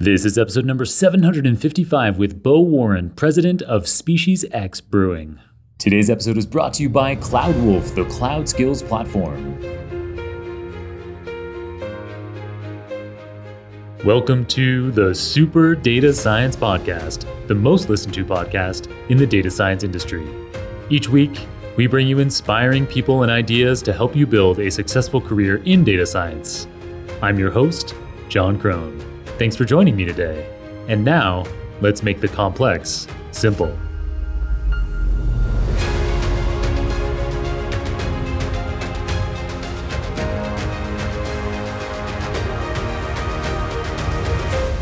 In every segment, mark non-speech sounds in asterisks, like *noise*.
This is episode number 755 with Beau Warren, president of Species X Brewing. Today's episode is brought to you by CloudWolf, the cloud skills platform. Welcome to the Super Data Science Podcast, the most listened to podcast in the data science industry. Each week, we bring you inspiring people and ideas to help you build a successful career in data science. I'm your host, Jon Krohn. Thanks for joining me today. And now, let's make the complex simple.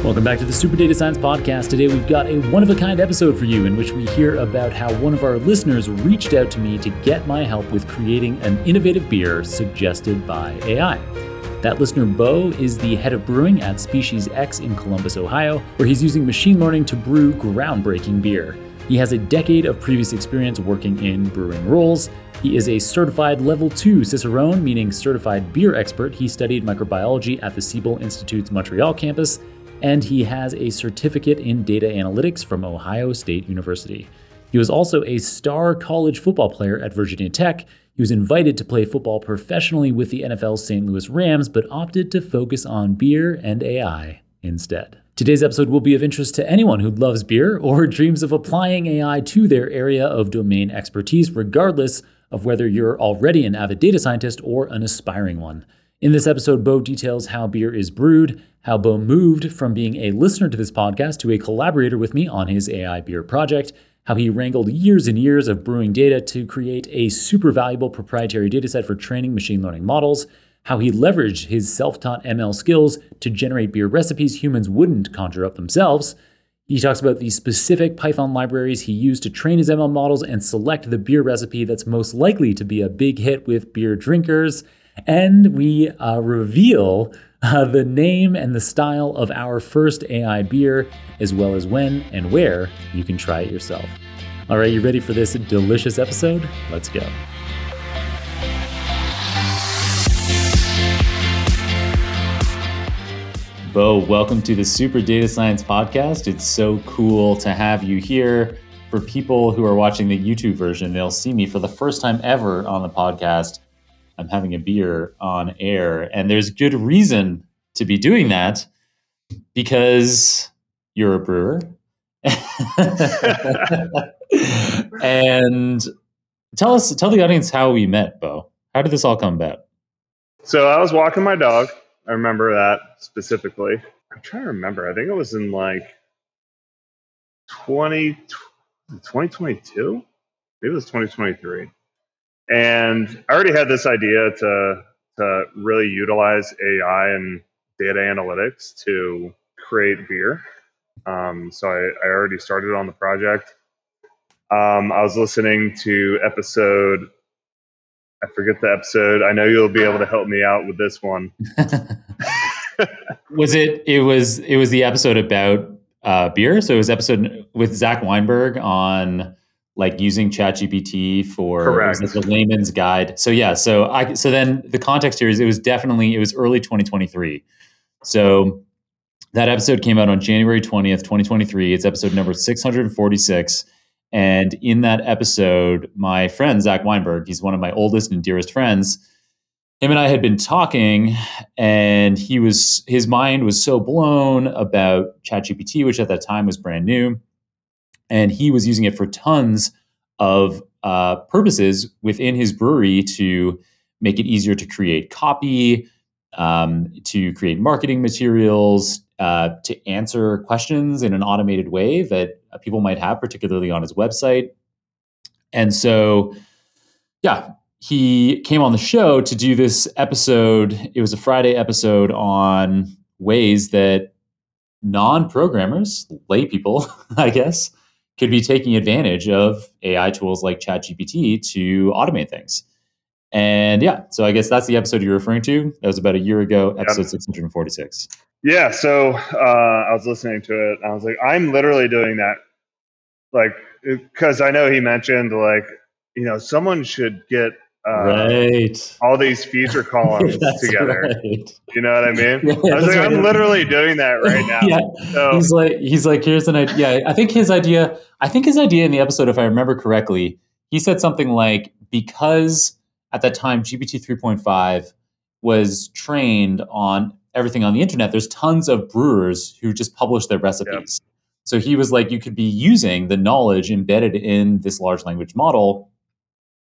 Welcome back to the Super Data Science Podcast. Today we've got a one of a kind episode for you in which we hear about how one of our listeners reached out to me to get my help with creating an innovative beer suggested by AI. That listener, Beau, is the head of brewing at Species X in Columbus, Ohio, where he's using machine learning to brew groundbreaking beer. He has a decade of previous experience working in brewing roles. He is a certified level 2 Cicerone, meaning certified beer expert. He studied microbiology at the Siebel Institute's Montreal campus, and he has a certificate in data analytics from Ohio State University. He was also a star college football player at Virginia Tech he was invited to play football professionally with the NFL's St. Louis Rams, but opted to focus on beer and AI instead. Today's episode will be of interest to anyone who loves beer or *laughs* dreams of applying AI to their area of domain expertise, regardless of whether you're already an avid data scientist or an aspiring one. In this episode, Beau details how beer is brewed, how Beau moved from being a listener to this podcast to a collaborator with me on his AI beer project, how he wrangled years and years of brewing data to create a super valuable proprietary dataset for training machine learning models, how he leveraged his self taught ML skills to generate beer recipes humans wouldn't conjure up themselves. He talks about the specific Python libraries he used to train his ML models and select the beer recipe that's most likely to be a big hit with beer drinkers. And we uh, reveal uh, the name and the style of our first AI beer, as well as when and where you can try it yourself. All right, you ready for this delicious episode? Let's go. Beau, welcome to the Super Data Science Podcast. It's so cool to have you here. For people who are watching the YouTube version, they'll see me for the first time ever on the podcast I'm having a beer on air. And there's good reason to be doing that because you're a brewer. *laughs* and tell us, tell the audience how we met, Beau. How did this all come about? So I was walking my dog. I remember that specifically. I'm trying to remember. I think it was in like 20, 2022. Maybe it was 2023. And I already had this idea to to really utilize AI and data analytics to create beer. Um, so I, I, already started on the project. Um, I was listening to episode. I forget the episode. I know you'll be able to help me out with this one. *laughs* *laughs* was it? It was. It was the episode about uh, beer. So it was episode with Zach Weinberg on like using ChatGPT for the layman's guide. So yeah, so I so then the context here is it was definitely it was early 2023. So that episode came out on January 20th, 2023. It's episode number 646. And in that episode, my friend Zach Weinberg, he's one of my oldest and dearest friends. Him and I had been talking, and he was his mind was so blown about ChatGPT, which at that time was brand new and he was using it for tons of uh, purposes within his brewery to make it easier to create copy, um, to create marketing materials, uh, to answer questions in an automated way that uh, people might have, particularly on his website. And so, yeah, he came on the show to do this episode. It was a Friday episode on ways that non programmers, lay people, *laughs* I guess, could be taking advantage of AI tools like ChatGPT to automate things. And yeah, so I guess that's the episode you're referring to. That was about a year ago, episode yep. 646. Yeah, so uh, I was listening to it. I was like, I'm literally doing that, like, because I know he mentioned like, you know, someone should get uh, right. all these feature columns *laughs* together. right. You know what I mean? *laughs* Yeah, I was like, right. I'm literally doing that right *laughs* now. yeah. So He's like, he's like, here's an idea. Yeah, I think his idea. I think his idea in the episode, if I remember correctly, he said something like, because at that time GPT 3.5 was trained on everything on the internet. There's tons of brewers who just publish their recipes. So he was like, you could be using the knowledge embedded in this large language model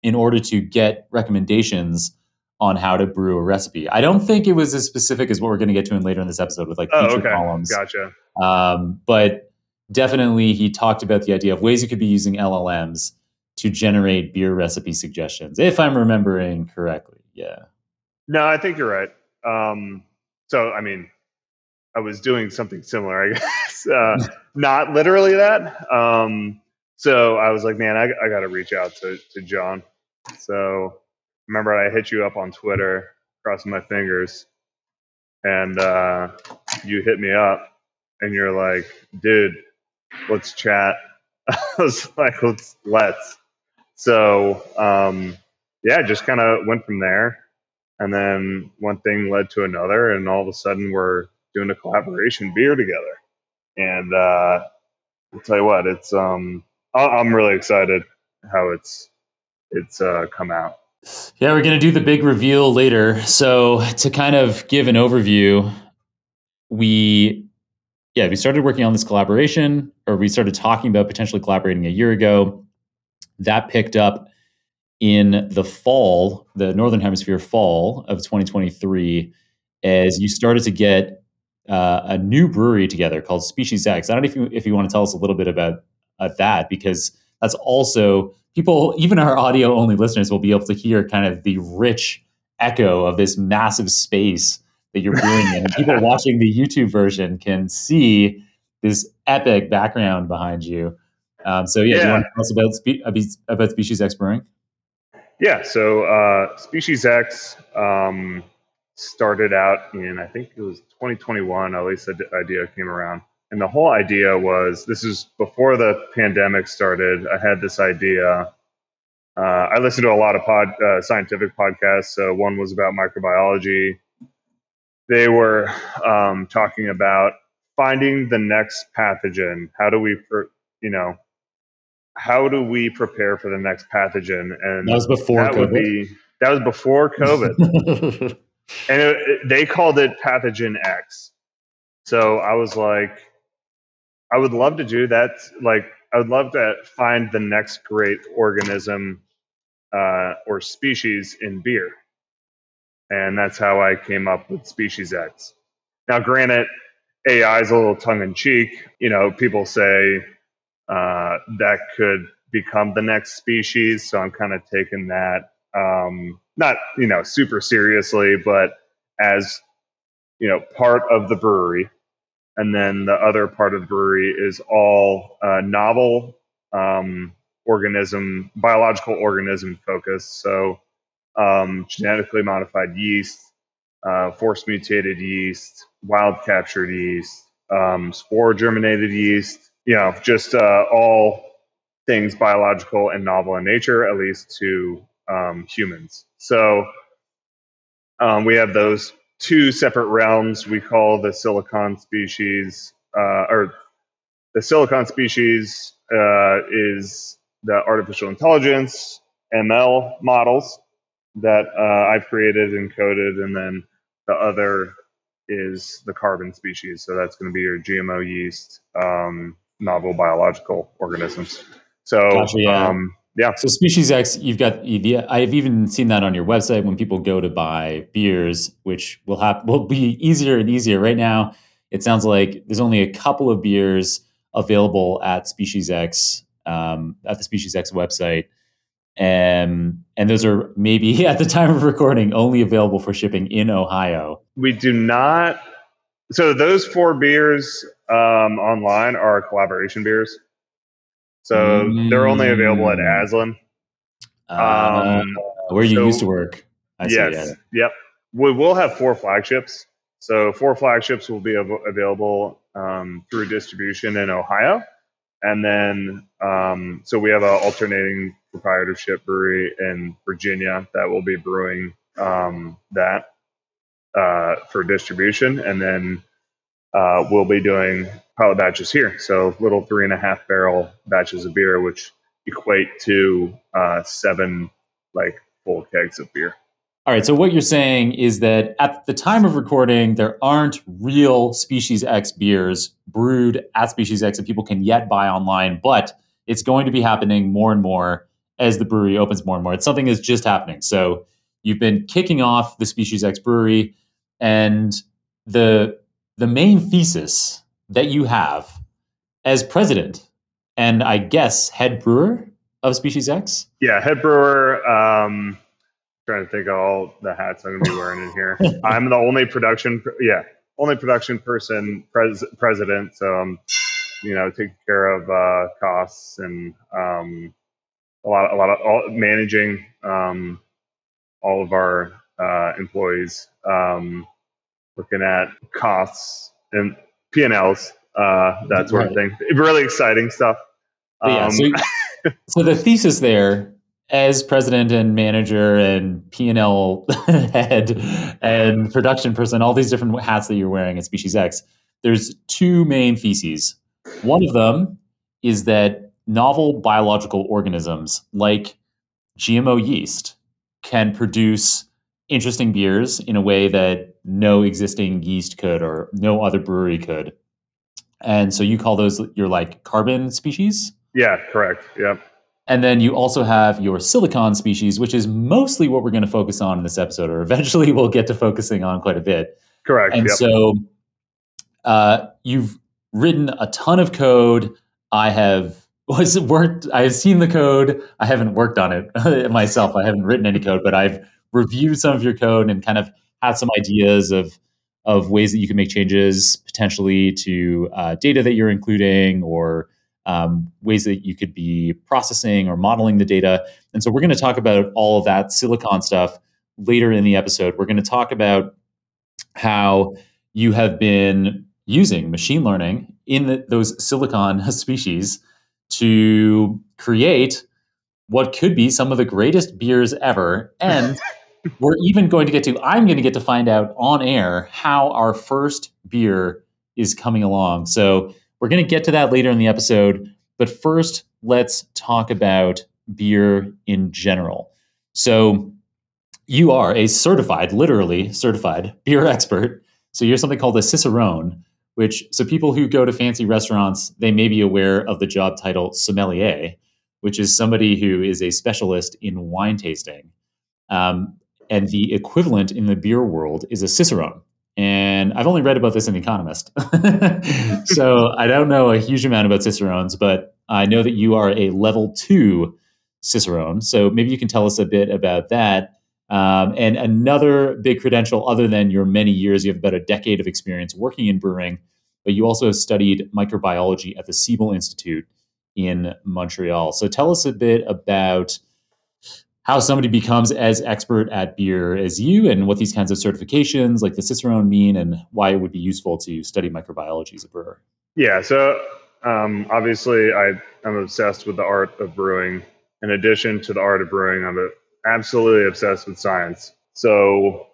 in order to get recommendations on how to brew a recipe. I don't think it was as specific as what we're going to get to in later in this episode with like feature oh, okay, columns. gotcha. Um, but definitely, he talked about the idea of ways you could be using LLMs to generate beer recipe suggestions, if I'm remembering correctly. Yeah. No, I think you're right. Um, so, I mean, I was doing something similar, I *laughs* guess. Uh, not literally that. Um, so I was like, man, I, I got to reach out to, to Jon. So remember, I hit you up on Twitter, crossing my fingers, and uh, you hit me up, and you're like, dude, let's chat. *laughs* I was like, let's let's. So um, yeah, just kind of went from there and then one thing led to another and all of a sudden we're doing a collaboration beer together and uh i'll tell you what it's um i'm really excited how it's it's uh come out Yeah, we're going to do the big reveal later. So, to kind of give an overview, we yeah, we started working on this collaboration or we started talking about potentially collaborating a year ago. That picked up in the fall, the northern hemisphere fall of 2023 as you started to get uh, a new brewery together called Species X. I don't know if you if you want to tell us a little bit about uh, that because that's also people, even our audio only listeners, will be able to hear kind of the rich echo of this massive space that you're brewing in. And people *laughs* watching the YouTube version can see this epic background behind you. Um, so yeah, do you want to tell us about spe- about- about Species X Brewing? yeah so uh species x um started out in i think it was 2021 at least the idea came around and the whole idea was this is before the pandemic started i had this idea. Uh, i listened to a lot of pod uh, scientific podcasts so one was about microbiology. They were um, talking about finding the next pathogen. How do we per, you know how do we prepare for the next pathogen? And That was before that would COVID. be that was before covid. *laughs* And it, it- they called it pathogen X. So I was like, I would love to do that. Like, I would love to find the next great organism uh, or species in beer, and that's how I came up with Species X. Now, granted, AI is a little tongue in cheek. You know, people say uh, that could become the next species, so I'm kind of taking that um, not you know super seriously, but as you know part of the brewery. And then the other part of the brewery is all uh, novel um, organism, biological organism focused. So um, genetically modified yeast, uh, force mutated yeast, wild captured yeast, um, spore germinated yeast. You know, just uh, all things biological and novel in nature, at least to um, humans. So um, we have those two separate realms. We call the silicon species, uh, or the silicon species uh, is the artificial intelligence ML models that uh, I've created and coded, and then the other is the carbon species. So that's going to be your GMO yeast, um, novel biological organisms. So Gotcha, yeah. um, yeah, So Species X, you've got the. I've even seen that on your website when people go to buy beers, which will have will be easier and easier. Right now, it sounds like there's only a couple of beers available at Species X um, at the Species X website, and and those are maybe *laughs* at the time of recording only available for shipping in Ohio. we do not. So those four beers um, online are collaboration beers. So they're only available at Mm. Aslan. Uh, Um, where you so- used to work. I see. yes. yeah. Yep. We will have four flagships. So four flagships will be av- available um, through distribution in Ohio. and then um, so we have an alternating proprietorship brewery in Virginia that will be brewing um, that uh, for distribution, and then uh, we'll be doing pilot batches here. So little three and a half barrel batches of beer, which equate to uh, seven like full kegs of beer. All right. So what you're saying is that at the time of recording, there aren't real Species X beers brewed at Species X that people can yet buy online, but it's going to be happening more and more as the brewery opens more and more. It's something that's just happening. So you've been kicking off the Species X brewery, and the the main thesis that you have as president and I guess head brewer of Species X. Yeah, head brewer. Um, trying to think of all the hats I'm going to be wearing in here. *laughs* I'm the only production. Yeah, only production person pres- president. So I'm, you know, taking care of uh, costs and um, a lot, a lot of all, managing um, all of our uh, employees, um, looking at costs and P and Ls, uh, that sort right. of thing. Really exciting stuff. yeah, so, um, *laughs* so the thesis there as president and manager and P&L *laughs* head and production person, all these different hats that you're wearing at Species X, there's two main theses. One of them is that novel biological organisms like GMO yeast can produce interesting beers in a way that no existing yeast could or no other brewery could. And so you call those your like carbon species? Yeah, correct. Yep. And then you also have your silicon species, which is mostly what we're going to focus on in this episode, or eventually *laughs* we'll get to focusing on quite a bit. Correct. And yep. so uh, you've written a ton of code. I have *laughs* was worked. I've seen the code. I haven't worked on it *laughs* myself. I haven't written any code, but I've reviewed some of your code and kind of had some ideas of of ways that you can make changes potentially to uh, data that you're including or um, ways that you could be processing or modeling the data. And so we're going to talk about all of that silicon stuff later in the episode. We're going to talk about how you have been using machine learning in the, those silicon *laughs* species to create what could be some of the greatest beers ever. And *laughs* we're even going to get to, I'm going to get to find out on air how our first beer is coming along. So we're going to get to that later in the episode. But first, let's talk about beer in general. So, you are a certified, literally certified beer expert. So, you're something called a Cicerone, which, so people who go to fancy restaurants, they may be aware of the job title sommelier, which is somebody who is a specialist in wine tasting. Um, and the equivalent in the beer world is a Cicerone. And I've only read about this in The Economist. *laughs* so I don't know a huge amount about Cicerones, but I know that you are a level two Cicerone. So maybe you can tell us a bit about that. Um, and another big credential, other than your many years, you have about a decade of experience working in brewing, but you also studied microbiology at the Siebel Institute in Montreal. So tell us a bit about how somebody becomes as expert at beer as you and what these kinds of certifications like the Cicerone mean and why it would be useful to study microbiology as a brewer. Yeah, so um, obviously I, am obsessed with the art of brewing. In addition to the art of brewing, I'm absolutely obsessed with science. So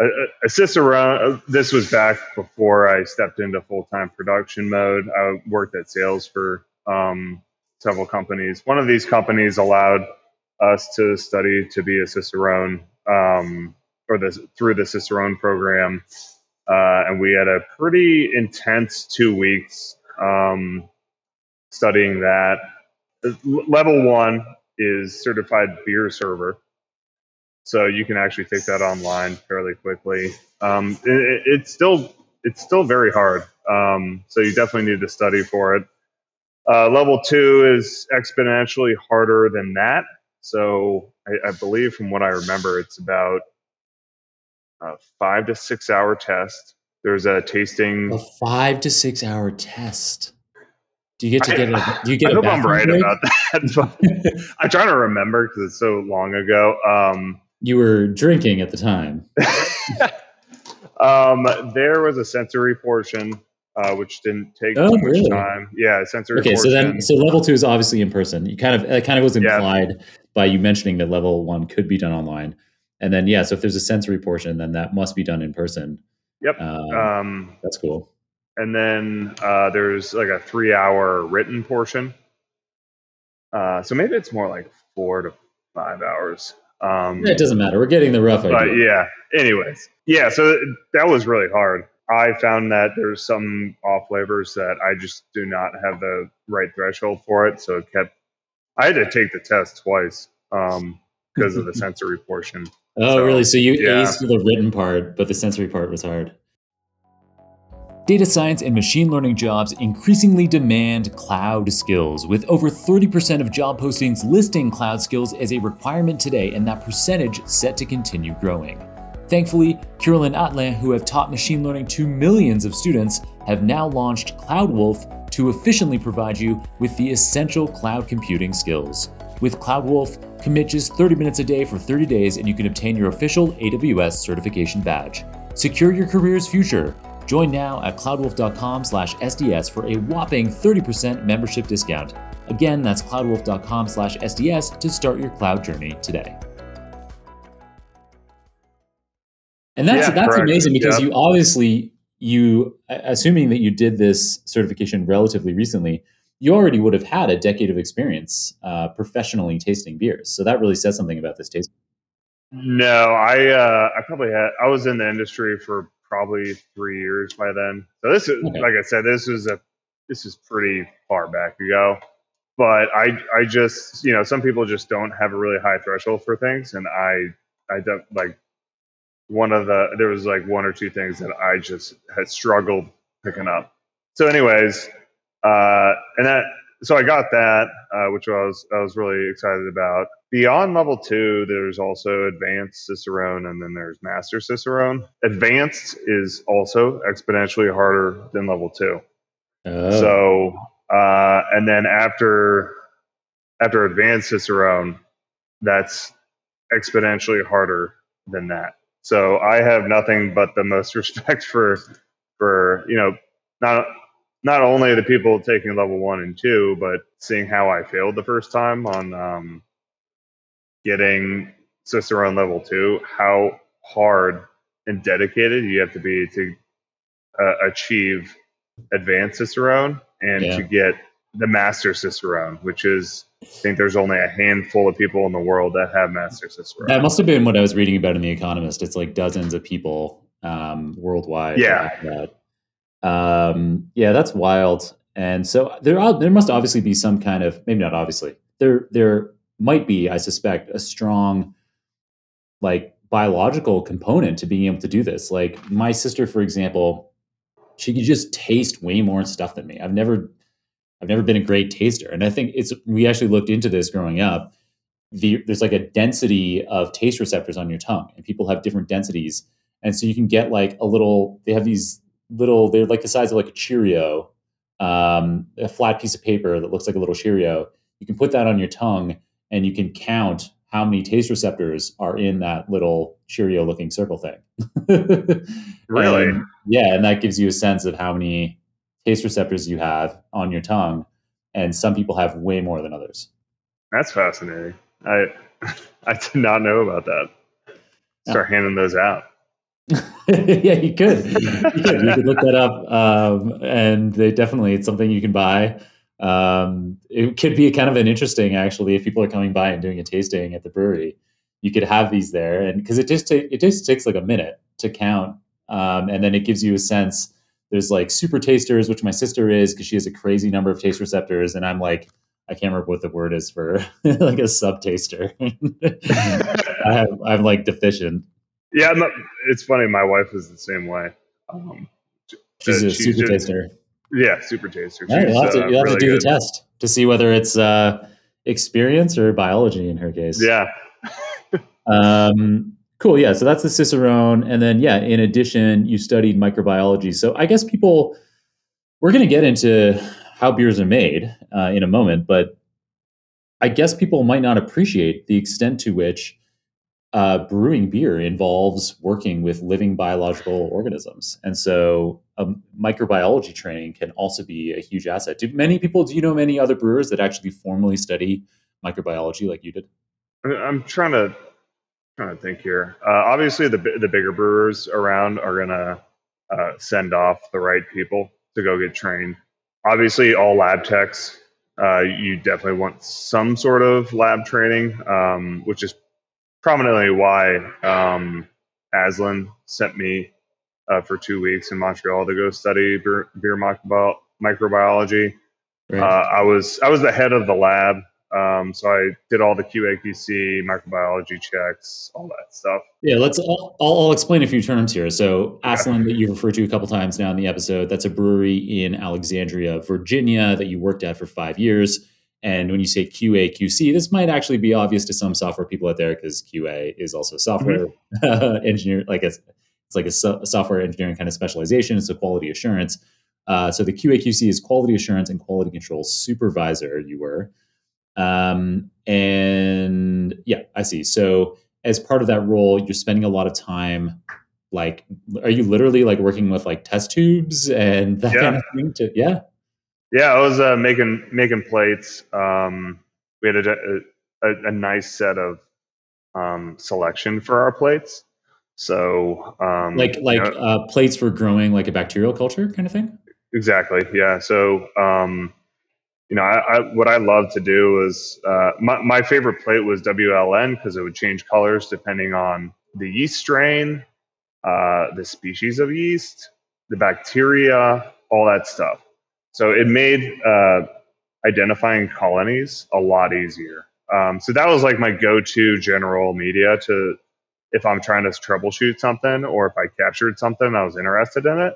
a, a Cicerone, this was back before I stepped into full-time production mode. I worked at sales for um, several companies. One of these companies allowed us to study to be a Cicerone um, or the, through the Cicerone program. Uh, and we had a pretty intense two weeks um, studying that. Level one is certified beer server. So you can actually take that online fairly quickly. Um, it, it's still it's still very hard. Um, so you definitely need to study for it. Uh, level two is exponentially harder than that. So I, I believe from what I remember, it's about a five to six hour test. There's a tasting. A five to six hour test. Do you get to get a? *laughs* Do you get? I hope I'm right break? about that. *laughs* I'm trying to remember because it's so long ago. Um, you were drinking at the time. *laughs* um, there was a sensory portion. Uh, which didn't take Oh, much really? time. Yeah, sensory. Okay, so then so level two is obviously in person. You kind of it kind of was Yeah. implied by you mentioning that level one could be done online, and then yeah, so if there's a sensory portion, then that must be done in person. Yep. Um, um, that's cool. and then uh, there's like a three-hour written portion. Uh, so maybe it's more like four to five hours. Um, It doesn't matter. We're getting the rough but idea. yeah. Anyways, yeah. So that was really hard. I found that there's some off flavors that I just do not have the right threshold for it. So it kept. I had to take the test twice um, because of the *laughs* sensory portion. Oh, So, really? So you yeah. aced the written part, but the sensory part was hard. Data science and machine learning jobs increasingly demand cloud skills, with over 30% of job postings listing cloud skills as a requirement today, and that percentage set to continue growing. Thankfully, Kirill and Atle, who have taught machine learning to millions of students, have now launched CloudWolf to efficiently provide you with the essential cloud computing skills. With CloudWolf, commit just 30 minutes a day for 30 days and you can obtain your official AWS certification badge. Secure your career's future. Join now at cloudwolf.com slash SDS for a whopping 30% membership discount. Again, that's cloudwolf.com slash SDS to start your cloud journey today. And that's Yeah, that's correct. amazing because Yeah. you obviously you assuming that you did this certification relatively recently, you already would have had a decade of experience uh, professionally tasting beers. So that really says something about this taste. No, I uh, I probably had I was in the industry for probably three years by then. So this is Okay. like I said, this is a this is pretty far back ago. But I I just you know some people just don't have a really high threshold for things, and I I don't like one of the there was like one or two things that I just had struggled picking up. So, anyways, uh, and that so I got that, uh, which I was I was really excited about. Beyond level two, there's also advanced Cicerone, and then there's Master Cicerone. Advanced is also exponentially harder than level two. Oh, So, uh, and then after after advanced Cicerone, that's exponentially harder than that. So I have nothing but the most *laughs* respect for for you know not not only the people taking level one and two, but seeing how I failed the first time on um, getting Cicerone level two, how hard and dedicated you have to be to uh, achieve advanced Cicerone and Yeah. to get the master Cicerone, which is I think there's only a handful of people in the world that have master Cicerone. that must have been what I was reading about in The Economist. It's like dozens of people um, worldwide. Yeah. Um, yeah, that's wild. And so there, are, there must obviously be some kind of maybe not obviously there there might be I suspect a strong like biological component to being able to do this. Like my sister, for example, she could just taste way more stuff than me. I've never I've never been a great taster. And I think it's we actually looked into this growing up. The, there's like a density of taste receptors on your tongue, and people have different densities. And so you can get like a little, they have these little, they're like the size of like a Cheerio, um, a flat piece of paper that looks like a little Cheerio. You can put that on your tongue and you can count how many taste receptors are in that little Cheerio looking circle thing. *laughs* Really? And, yeah. And that gives you a sense of how many taste receptors you have on your tongue. And some people have way more than others. That's fascinating. I *laughs* I did not know about that. Start handing those out. *laughs* yeah, you could. *laughs* You could. You could look that up, um, and they definitely it's something you can buy. Um, it could be kind of an interesting, actually, if people are coming by and doing a tasting at the brewery, you could have these there, and because it just ta- it just takes like a minute to count, um, and then it gives you a sense. There's like super tasters, which my sister is because she has a crazy number of taste receptors, and I'm like, I can't remember what the word is for *laughs* like a sub taster. *laughs* I have, I'm like deficient. Yeah, not- it's funny. My wife is the same way. Um, She's uh, a she's super just- taster. Yeah, super taster. Yeah, you'll have to, uh, you'll have really to do good. the test to see whether it's uh, experience or biology in her case. Yeah, Um, cool. Yeah. So that's the Cicerone. And then, yeah, in addition, you studied microbiology. So I guess people, we're going to get into how beers are made uh, in a moment, but I guess people might not appreciate the extent to which uh, brewing beer involves working with living biological organisms, and so um, microbiology training can also be a huge asset. Do many people? Do you know many other brewers that actually formally study microbiology like you did? I'm trying to trying to think here. Uh, obviously, the the bigger brewers around are gonna uh, send off the right people to go get trained. Obviously, all lab techs, uh, you definitely want some sort of lab training, um, which is prominently why um, Aslan sent me uh, for two weeks in Montreal to go study beer, beer microbiology. Right. Uh, I was I was the head of the lab, um, so I did all the QA/QC, microbiology checks, all that stuff. Yeah, let's. I'll, I'll explain a few terms here. So Aslan, that you referred to a couple times now in the episode, that's a brewery in Alexandria, Virginia, that you worked at for five years. And when you say QA, QC, this might actually be obvious to some software people out there because QA is also software mm-hmm. *laughs* engineer, like a, it's like a, so, a, software engineering kind of specialization. It's a quality assurance. Uh, so the QA, QC is quality assurance and quality control supervisor. You were, um, and yeah, I see. So as part of that role, you're spending a lot of time like are you literally like working with like test tubes and that yeah. kind of thing to yeah yeah, I was uh, making making plates. Um, we had a, a, a, nice set of um, selection for our plates. So, um, like like you know, uh, plates for growing like a bacterial culture kind of thing. Exactly. Yeah. So, um, you know, I, I, what I love to do is uh, my my favorite plate was WLN because it would change colors depending on the yeast strain, uh, the species of yeast, the bacteria, all that stuff. So it made uh, identifying colonies a lot easier. Um, so that was like my go-to general media to if I'm trying to troubleshoot something or if I captured something I was interested in it.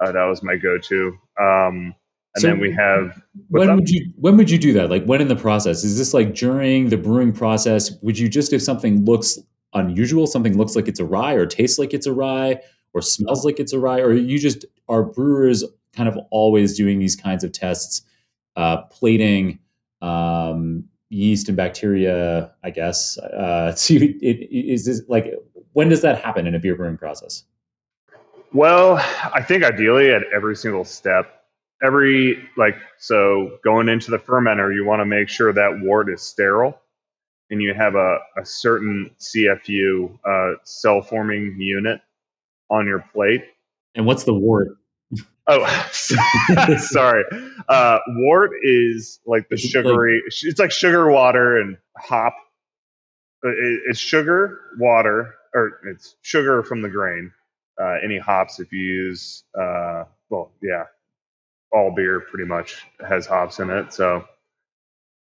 Uh, that was my go-to. Um, and so then we have when up? would you when would you do that? Like when in the process? Is this like during the brewing process? Would you just if something looks unusual, something looks like it's a rye or tastes like it's a rye or smells like it's a rye, or you just are brewers kind of always doing these kinds of tests, uh, plating um, yeast and bacteria. I guess. Uh, *laughs* so it, it, is this like when does that happen in a beer brewing process? Well, I think ideally at every single step. Every like so going into the fermenter, you want to make sure that wort is sterile, and you have a, a certain CFU uh, cell forming unit on your plate. And what's the wort? Oh, *laughs* sorry. Uh, wort is like the sugary. It's like sugar water and hop. Uh, it's sugar, water, or it's sugar from the grain. Uh, any hops if you use, uh, well, yeah, all beer pretty much has hops in it. So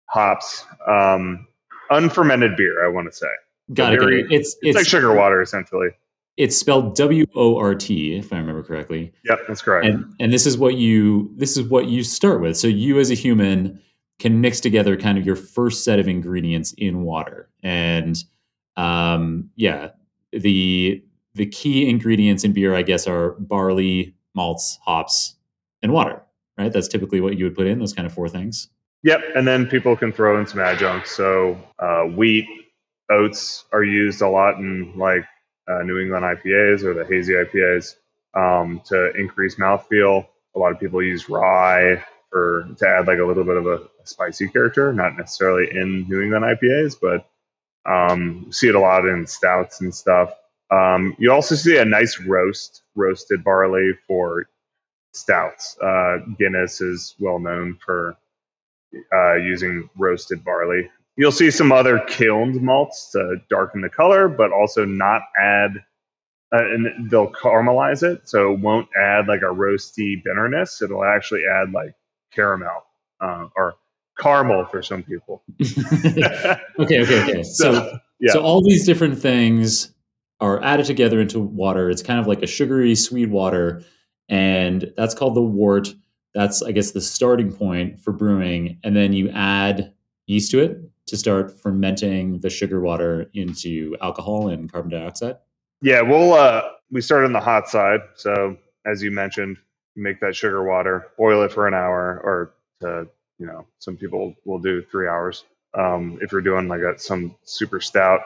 hops, um, unfermented beer, I want to say. Got it. It's, it's, it's like sugar water essentially. It's spelled W O R T, if I remember correctly. Yep, that's correct. And and this is what you this is what you start with. So you as a human can mix together kind of your first set of ingredients in water. And um, yeah, the the key ingredients in beer, I guess, are barley, malts, hops, and water. Right? That's typically what you would put in those kind of four things. Yep, and then people can throw in some adjuncts. So uh, wheat, oats are used a lot in like uh, New England IPAs or the hazy IPAs um, to increase mouthfeel. A lot of people use rye for to add like a little bit of a, a spicy character, not necessarily in New England IPAs, but um, see it a lot in stouts and stuff. Um, you also see a nice roast, roasted barley for stouts. Uh, Guinness is well known for uh, using roasted barley You'll see some other kilned malts to darken the color, but also not add, uh, and they'll caramelize it. So it won't add like a roasty bitterness. It'll actually add like caramel uh, or caramel for some people. *laughs* *laughs* okay, okay, okay. So, so, yeah. so all these different things are added together into water. It's kind of like a sugary, sweet water, and that's called the wort. That's, I guess, the starting point for brewing. And then you add yeast to it to start fermenting the sugar water into alcohol and carbon dioxide? Yeah, we'll uh, we start on the hot side. So as you mentioned, you make that sugar water, boil it for an hour, or to you know some people will do three hours. Um, if you're doing like a, some super stout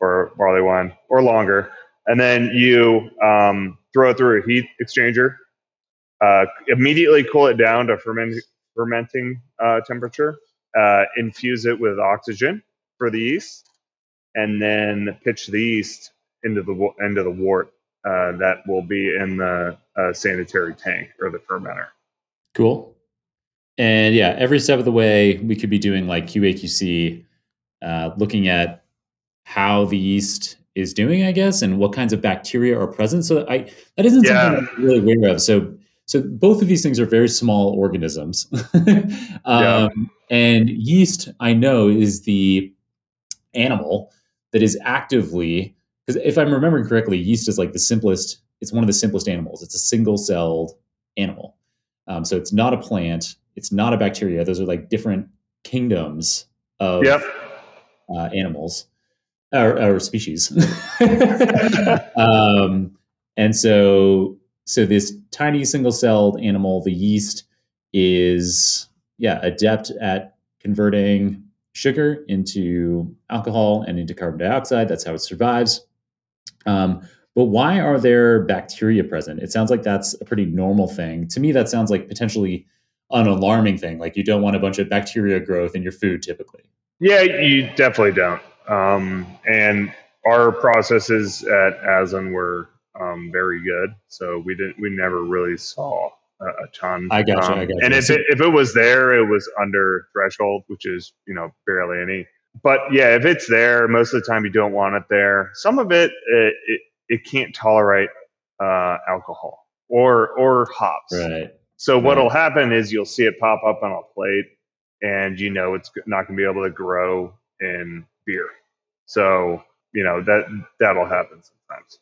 or barley wine or longer, and then you um, throw it through a heat exchanger. Uh, immediately cool it down to ferment, fermenting uh, temperature. Uh, infuse it with oxygen for the yeast, and then pitch the yeast into the into the wort uh, that will be in the uh, sanitary tank or the fermenter. Cool. And yeah, every step of the way, we could be doing like QAQC, uh, looking at how the yeast is doing, I guess, and what kinds of bacteria are present. So I that isn't yeah. something I'm really aware of. So so both of these things are very small organisms. *laughs* um, yeah. And yeast, I know, is the animal that is actively because if I'm remembering correctly, yeast is like the simplest. It's one of the simplest animals. It's a single-celled animal. Um, so it's not a plant. It's not a bacteria. Those are like different kingdoms of yep. uh, animals or, or species. *laughs* um, and so, so this tiny single-celled animal, the yeast, is yeah adept at converting sugar into alcohol and into carbon dioxide. That's how it survives. Um, but why are there bacteria present? It sounds like that's a pretty normal thing. To me, that sounds like potentially an alarming thing. Like you don't want a bunch of bacteria growth in your food typically. Yeah, you definitely don't. Um, and our processes at Aslan were um, very good, so we didn't. We never really saw a, a ton. I got you. I um, got and if it, if it was there, it was under threshold, which is you know barely any but yeah, if it's there, most of the time you don't want it there. Some of it it it, it can't tolerate uh, alcohol or or hops. Right. So what'll happen is you'll see it pop up on a plate, and you know it's not going to be able to grow in beer. So you know that that'll happen sometimes.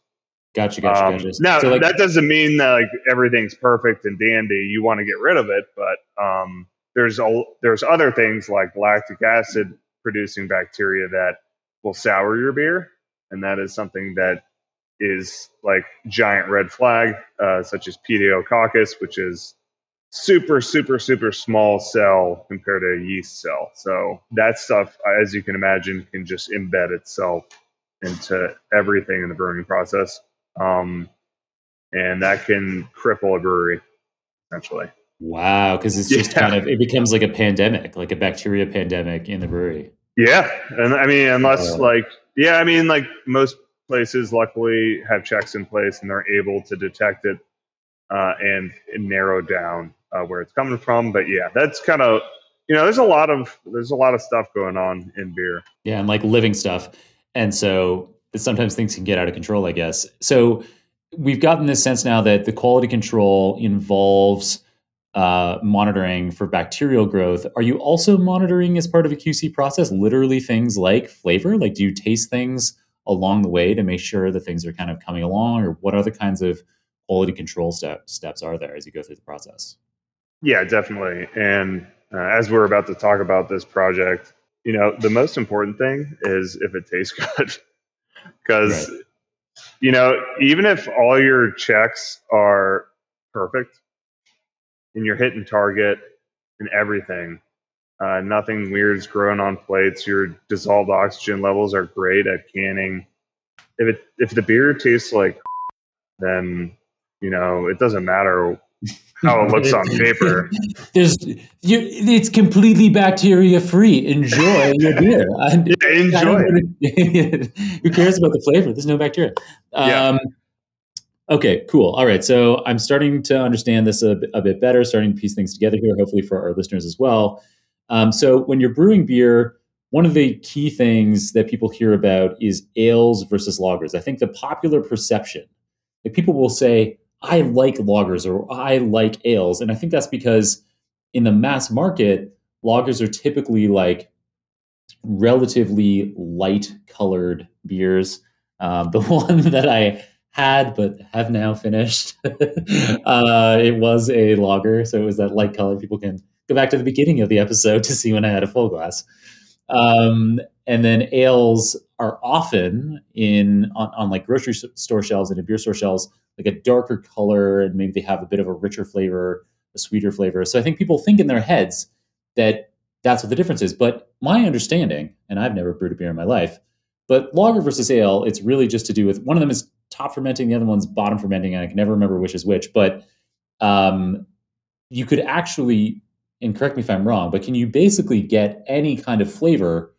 Gotcha, gotcha, um, gotcha. Now so like, that doesn't mean that like everything's perfect and dandy. You want to get rid of it, but um, there's a, there's other things like lactic acid producing bacteria that will sour your beer, and that is something that is like giant red flag, uh, such as pediococcus, which is super, super, super small cell compared to a yeast cell. So that stuff, as you can imagine, can just embed itself into everything in the brewing process. Um, and that can cripple a brewery, essentially. Wow, because it's just yeah. kind of it becomes like a pandemic, like a bacteria pandemic in the brewery. Yeah, and I mean, unless uh, like yeah, I mean, like most places, luckily have checks in place and they're able to detect it uh, and, and, narrow down uh, where it's coming from. But yeah, that's kind of you know, there's a lot of there's a lot of stuff going on in beer. Yeah, and like living stuff, and so sometimes things can get out of control. I guess so. We've gotten this sense now that the quality control involves uh, monitoring for bacterial growth. Are you also monitoring as part of a QC process, literally things like flavor? Like, do you taste things along the way to make sure that things are kind of coming along, or what other kinds of quality control step, steps are there as you go through the process? Yeah, definitely. And uh, as we're about to talk about this project, you know, the most important thing is if it tastes *laughs* good. Because, right. you know, even if all your checks are perfect, and you're hitting target and everything. Uh, nothing weird's growing on plates. Your dissolved oxygen levels are great at canning. If it if the beer tastes like, then you know it doesn't matter how it looks on *laughs* paper. There's you, it's completely bacteria free. Enjoy your beer. *laughs* I, yeah, enjoy. *laughs* who cares about the flavor? There's no bacteria. Um, yeah. Okay, cool. All right. So I'm starting to understand this a, a, bit better, starting to piece things together here, hopefully for our listeners as well. Um, so when you're brewing beer, one of the key things that people hear about is ales versus lagers. I think the popular perception that people will say, I like lagers or I like ales. And I think that's because in the mass market, lagers are typically like relatively light colored beers. Um, the *laughs* one that I had but have now finished. *laughs* uh, it was a lager, so it was that light color. People can go back to the beginning of the episode to see when I had a full glass. Um, and then ales are often in on, on like grocery store shelves and in beer store shelves, like a darker color, and maybe they have a bit of a richer flavor, a sweeter flavor. So I think people think in their heads that that's what the difference is. But my understanding, and I've never brewed a beer in my life, But lager versus ale, it's really just to do with one of them is top fermenting, the other one's bottom fermenting. And I can never remember which is which, but um, you could actually, and correct me if I'm wrong, but can you basically get any kind of flavor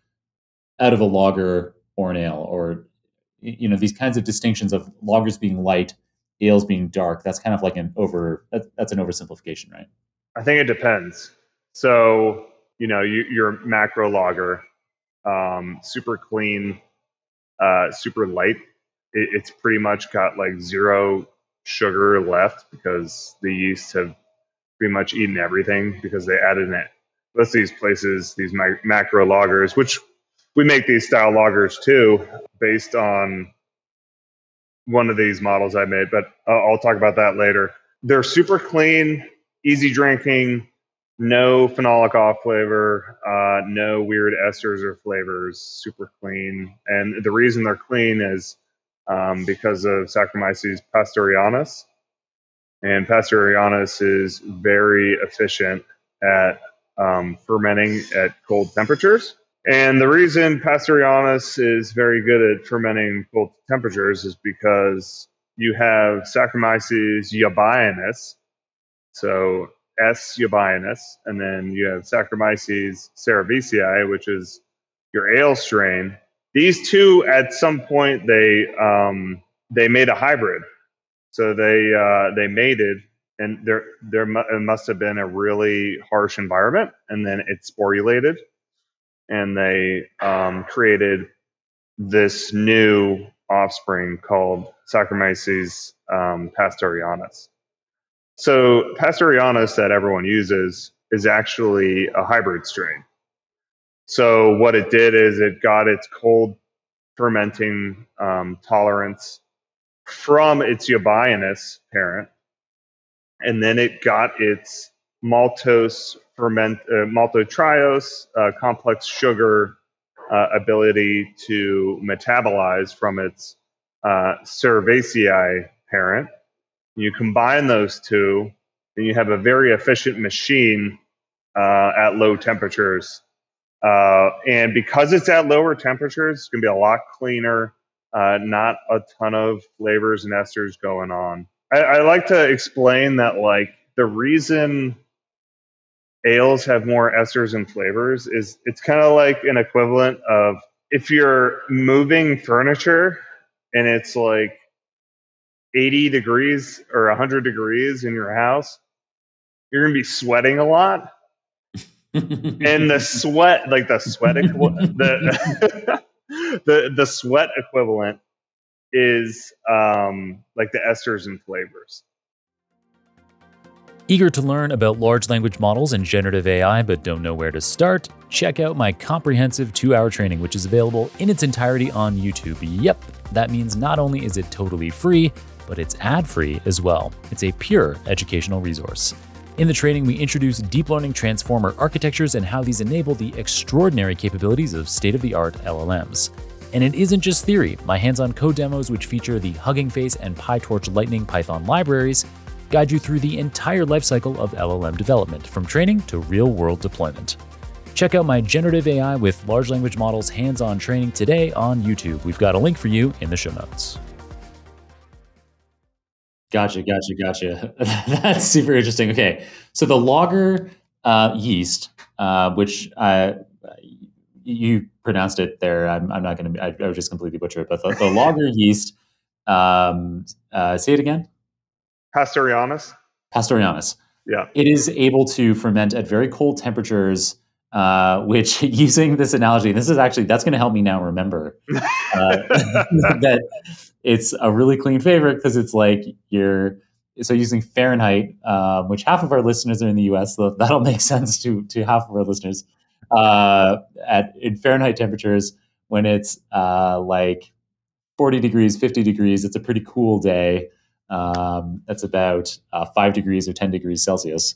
out of a lager or an ale, or you know these kinds of distinctions of lagers being light, ales being dark? That's kind of like an over that, that's an oversimplification, right? I think it depends. So you know, you, your macro lager, um, super clean, uh, super light. It, it's pretty much got like zero sugar left because the yeast have pretty much eaten everything because they added it. Most of these places, these macro lagers, which we make these style lagers too, based on one of these models I made, but I'll talk about that later. They're super clean, easy drinking, no phenolic off flavor, uh, no weird esters or flavors, super clean. And the reason they're clean is um, because of Saccharomyces pastorianus. And pastorianus is very efficient at um, fermenting at cold temperatures. And the reason pastorianus is very good at fermenting cold temperatures is because you have Saccharomyces eubayanus. So S. eubayanus, and then you have Saccharomyces cerevisiae, which is your ale strain. These two, at some point, they um, they made a hybrid. So they uh, they mated, and there there must have been a really harsh environment, and then it sporulated, and they um, created this new offspring called Saccharomyces um, pastorianus. So Pastorianus that everyone uses is actually a hybrid strain. So what it did is it got its cold fermenting um, tolerance from its eubayanus parent, and then it got its maltose ferment uh, maltotriose uh, complex sugar uh, ability to metabolize from its uh, parent you combine those two, and you have a very efficient machine uh, at low temperatures. Uh, and because it's at lower temperatures, it's going to be a lot cleaner, uh, not a ton of flavors and esters going on. I, I like to explain that, like, the reason ales have more esters and flavors is it's kind of like an equivalent of if you're moving furniture and it's like 80 degrees or 100 degrees in your house, you're going to be sweating a lot. and the sweat, like the sweat, the, *laughs* the, the sweat equivalent is um, like the esters and flavors. Eager to learn about large language models and generative AI but don't know where to start? Check out my comprehensive two hour training, which is available in its entirety on YouTube. Yep, that means not only is it totally free, but it's ad free as well. It's a pure educational resource. In the training, we introduce deep learning transformer architectures and how these enable the extraordinary capabilities of state of the art LLMs. And it isn't just theory. My hands on code demos, which feature the Hugging Face and PyTorch Lightning Python libraries, guide you through the entire lifecycle of LLM development, from training to real world deployment. Check out my generative AI with large language models hands on training today on YouTube. We've got a link for you in the show notes. Gotcha, gotcha, gotcha. *laughs* That's super interesting. Okay, so the lager uh, yeast, uh, which you pronounced it there. I'm, I'm not going to. I, I was just completely butcher it. But the, the lager yeast. Um, uh, say it again. Pastorianus. Pastorianus. Yeah. It is able to ferment at very cold temperatures. Uh, which *laughs* using this analogy, this is actually that's going to help me now remember uh, *laughs* that it's a really clean favorite because it's like you're so using Fahrenheit, um, which half of our listeners are in the U.S., so that'll make *laughs* sense to to half of our listeners. Uh, at in Fahrenheit temperatures, when it's uh, like 40 degrees, 50 degrees, it's a pretty cool day. Um, that's about uh, five degrees or 10 degrees Celsius.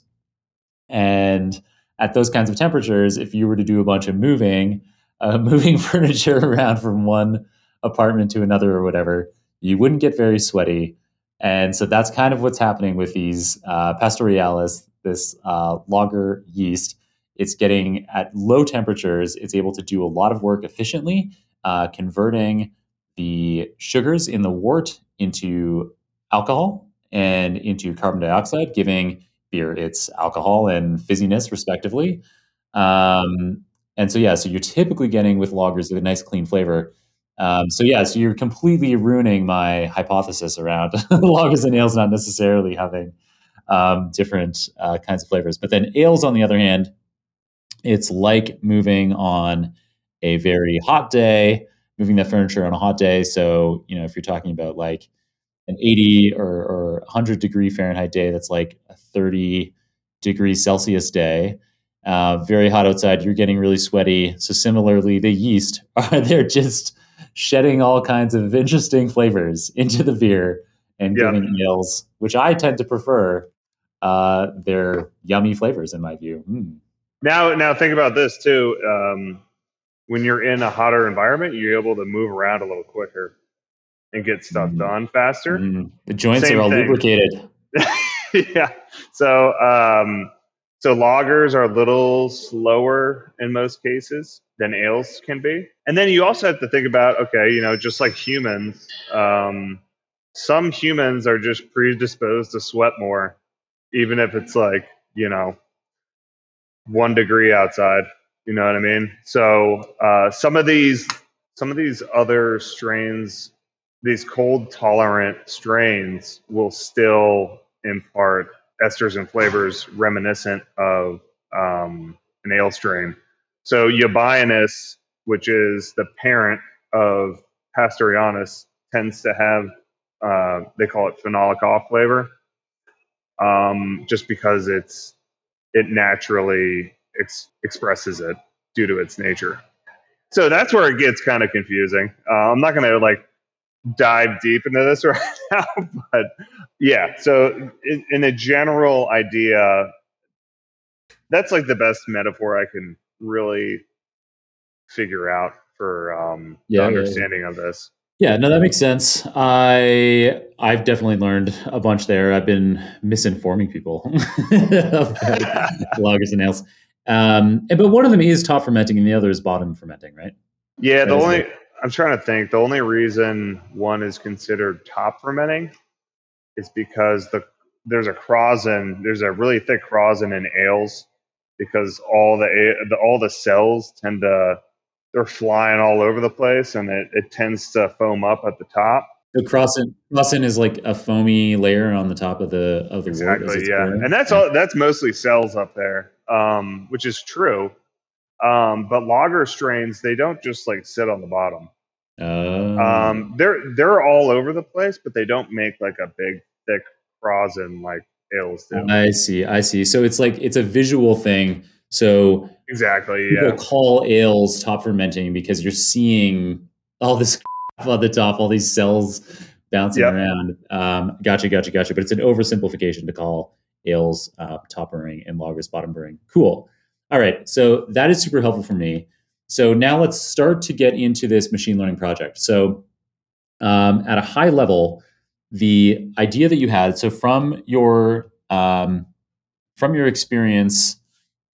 And at those kinds of temperatures, if you were to do a bunch of moving, uh, *laughs* moving furniture around from one apartment to another or whatever, you wouldn't get very sweaty. And so that's kind of what's happening with these uh, pastorianus, this uh, lager yeast. It's getting at low temperatures, it's able to do a lot of work efficiently uh, converting the sugars in the wort into alcohol and into carbon dioxide, giving beer its alcohol and fizziness, respectively. Um, and so, yeah, so you're typically getting with lagers a nice clean flavor. Um, so, yeah, so you're completely ruining my hypothesis around *laughs* lagers and ales not necessarily having um, different uh, kinds of flavors. But then ales, on the other hand, it's like moving on a very hot day, moving that furniture on a hot day. So, you know, if you're talking about like an 80 or, or 100 degree Fahrenheit day, that's like a 30 degree Celsius day. Uh, very hot outside, you're getting really sweaty. So, similarly, the yeast *laughs* are they're just shedding all kinds of interesting flavors into the beer and yeah. giving ales, which I tend to prefer. Uh, they're yummy flavors in my view. Mm. Now, now think about this too. Um, when you're in a hotter environment, you're able to move around a little quicker and get stuff mm. done faster. Mm. The joints Same are all thing. lubricated. *laughs* yeah. So, um, so lagers are a little slower in most cases than ales can be. And then you also have to think about, okay, you know, just like humans, um, some humans are just predisposed to sweat more, even if it's like, you know, one degree outside. You know what I mean? So uh, some of these some of these other strains, these cold tolerant strains, will still impart esters and flavors reminiscent of um, an ale strain. So Eubayanus, which is the parent of Pastorianus, tends to have uh, they call it phenolic off flavor, um, just because it's it naturally ex- expresses it due to its nature. So that's where it gets kind of confusing. Uh, I'm not going to like dive deep into this *laughs* right now, but yeah. So in, in, a general idea, that's like the best metaphor I can really figure out for um, yeah, the understanding yeah, yeah. of this. Yeah, no, that makes sense. I I've definitely learned a bunch there. I've been misinforming people lagers *laughs* and ales. Um, but one of them is top fermenting, and the other is bottom fermenting, right? Yeah, that the only like, I'm trying to think. The only reason one is considered top fermenting is because the there's a krausen, there's a really thick krausen in ales because all the, the all the cells tend to they're flying all over the place and it, it tends to foam up at the top. The krausen krausen is like a foamy layer on the top of the of the exactly yeah, and that's all that's mostly cells up there, um, which is true. Um, but lager strains they don't just like sit on the bottom. Oh. Um, they're they're all over the place, but they don't make like a big thick krausen like ales do. I see, I see. So it's like it's a visual thing. So Exactly. People yeah. call ales top fermenting because you're seeing all this *laughs* on the top, all these cells bouncing yep. around. Um, gotcha, gotcha, gotcha. But it's an oversimplification to call ales uh, top brewing and lagers bottom brewing. Cool. All right. So that is super helpful for me. So now let's start to get into this machine learning project. So um, at a high level, the idea that you had, so from your um, from your experience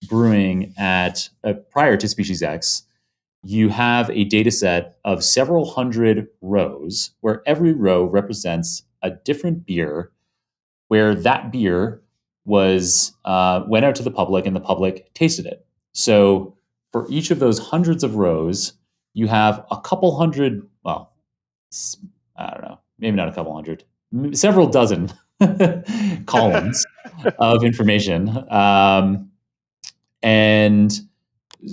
brewing at uh, prior to Species X, you have a data set of several hundred rows where every row represents a different beer where that beer was uh, went out to the public and the public tasted it so for each of those hundreds of rows you have a couple hundred well i don't know maybe not a couple hundred several dozen *laughs* columns *laughs* of information um, and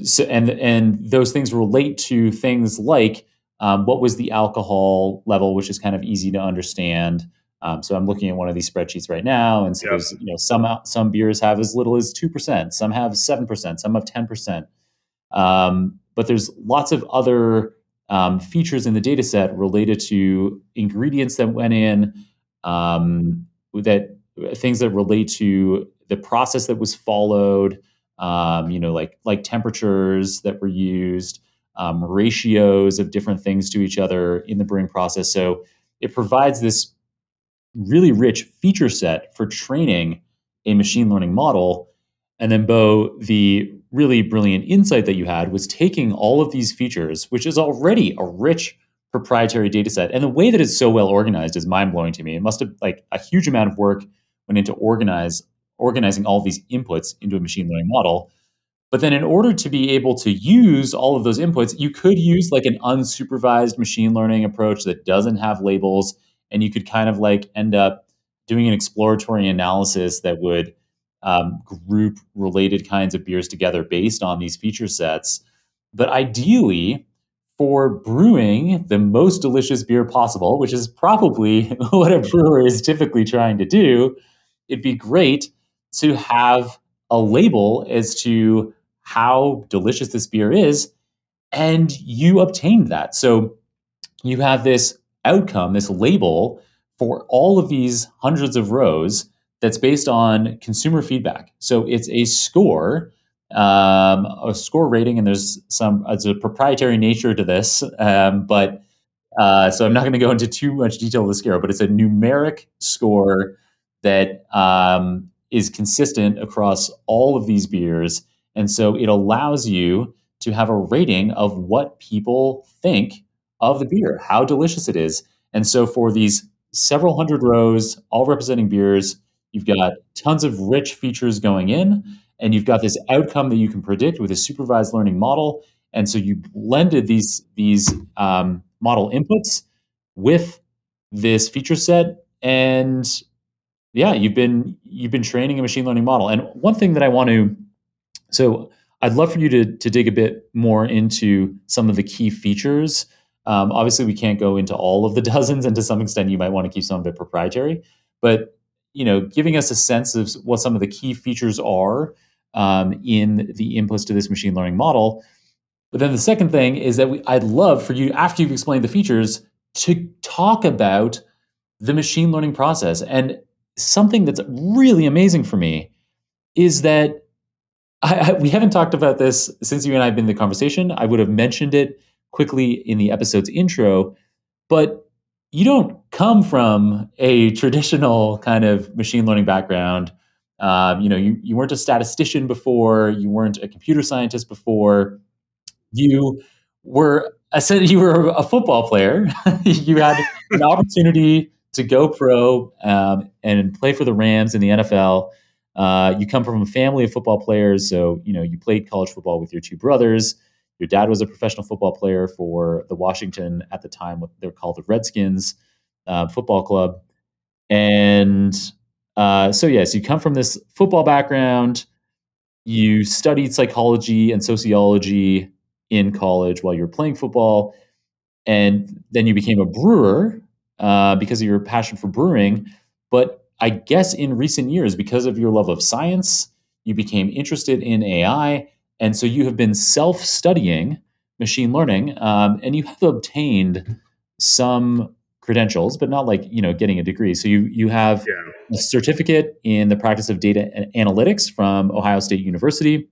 so and and those things relate to things like um, what was the alcohol level, which is kind of easy to understand. Um, so I'm looking at one of these spreadsheets right now, and so yep. there's you know some some beers have as little as two percent, some have seven percent, some have ten percent. Um, but there's lots of other um, features in the data set related to ingredients that went in, um, that things that relate to the process that was followed, um, you know, like like temperatures that were used, um, ratios of different things to each other in the brewing process. So it provides this really rich feature set for training a machine learning model. And then, Beau, the really brilliant insight that you had was taking all of these features, which is already a rich proprietary data set. And the way that it's so well organized is mind blowing to me. It must have like a huge amount of work went into organize organizing all these inputs into a machine learning model. But then in order to be able to use all of those inputs, you could use like an unsupervised machine learning approach that doesn't have labels. And you could kind of like end up doing an exploratory analysis that would um, group related kinds of beers together based on these feature sets. But ideally, for brewing the most delicious beer possible, which is probably *laughs* what a brewer is typically trying to do, it'd be great to have a label as to how delicious this beer is. And you obtained that. So you have this outcome, this label for all of these hundreds of rows that's based on consumer feedback. So it's a score, um, a score rating, and there's some it's a proprietary nature to this, um, but uh, so I'm not going to go into too much detail of the scale, but it's a numeric score that um, is consistent across all of these beers, and so it allows you to have a rating of what people think of the beer, how delicious it is. And so for these several hundred rows, all representing beers, You've got tons of rich features going in, and you've got this outcome that you can predict with a supervised learning model. And so you blended these these um, model inputs with this feature set, and yeah, you've been you've been training a machine learning model. And one thing that I want to so I'd love for you to to dig a bit more into some of the key features. Um, obviously, we can't go into all of the *laughs* dozens, and to some extent, you might want to keep some of it proprietary. But you know, giving us a sense of what some of the key features are um, in the inputs to this machine learning model. But then the second thing is that we, I'd love for you, after you've explained the features, to talk about the machine learning process. And something that's really amazing for me is that I, I, we haven't talked about this since you and I have been in the conversation. I would have mentioned it quickly in the episode's intro, but you don't come from a traditional kind of machine learning background. Um, you know, you, you weren't a statistician before, you weren't a computer scientist before. You were I said you were a football player. *laughs* you had an *laughs* opportunity to go pro um, and play for the Rams in the NFL. Uh, you come from a family of football players, so you know you played college football with your two brothers. Your dad was a professional football player for the Washington at the time what they're called the Redskins uh, football club, and uh, so yes, you come from this football background. You studied psychology and sociology in college while you were playing football, and then you became a brewer uh, because of your passion for brewing. But I guess in recent years, because of your love of science, you became interested in AI and so you have been self studying machine learning um, and you have obtained some credentials, but not like, you know, getting a degree. So you, you have yeah. a certificate in the practice of data analytics from Ohio State University,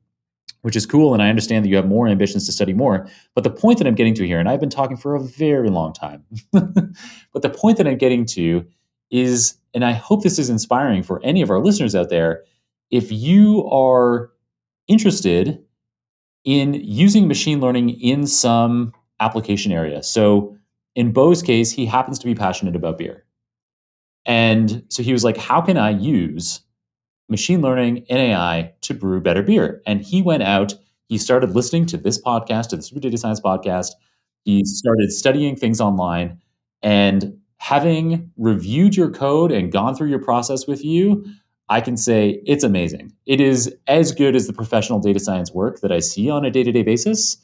which is cool. And I understand that you have more ambitions to study more. But the point that I'm getting to here, and I've been talking for a very long time, *laughs* but the point that I'm getting to is, and I hope this is inspiring for any of our listeners out there, if you are interested in using machine learning in some application area. So in Beau's case, he happens to be passionate about beer. And so he was like, how can I use machine learning and AI to brew better beer? And he went out, he started listening to this podcast, to the Super Data Science podcast. He started studying things online and having reviewed your code and gone through your process with you, I can say it's amazing. It is as good as the professional data science work that I see on a day to day basis.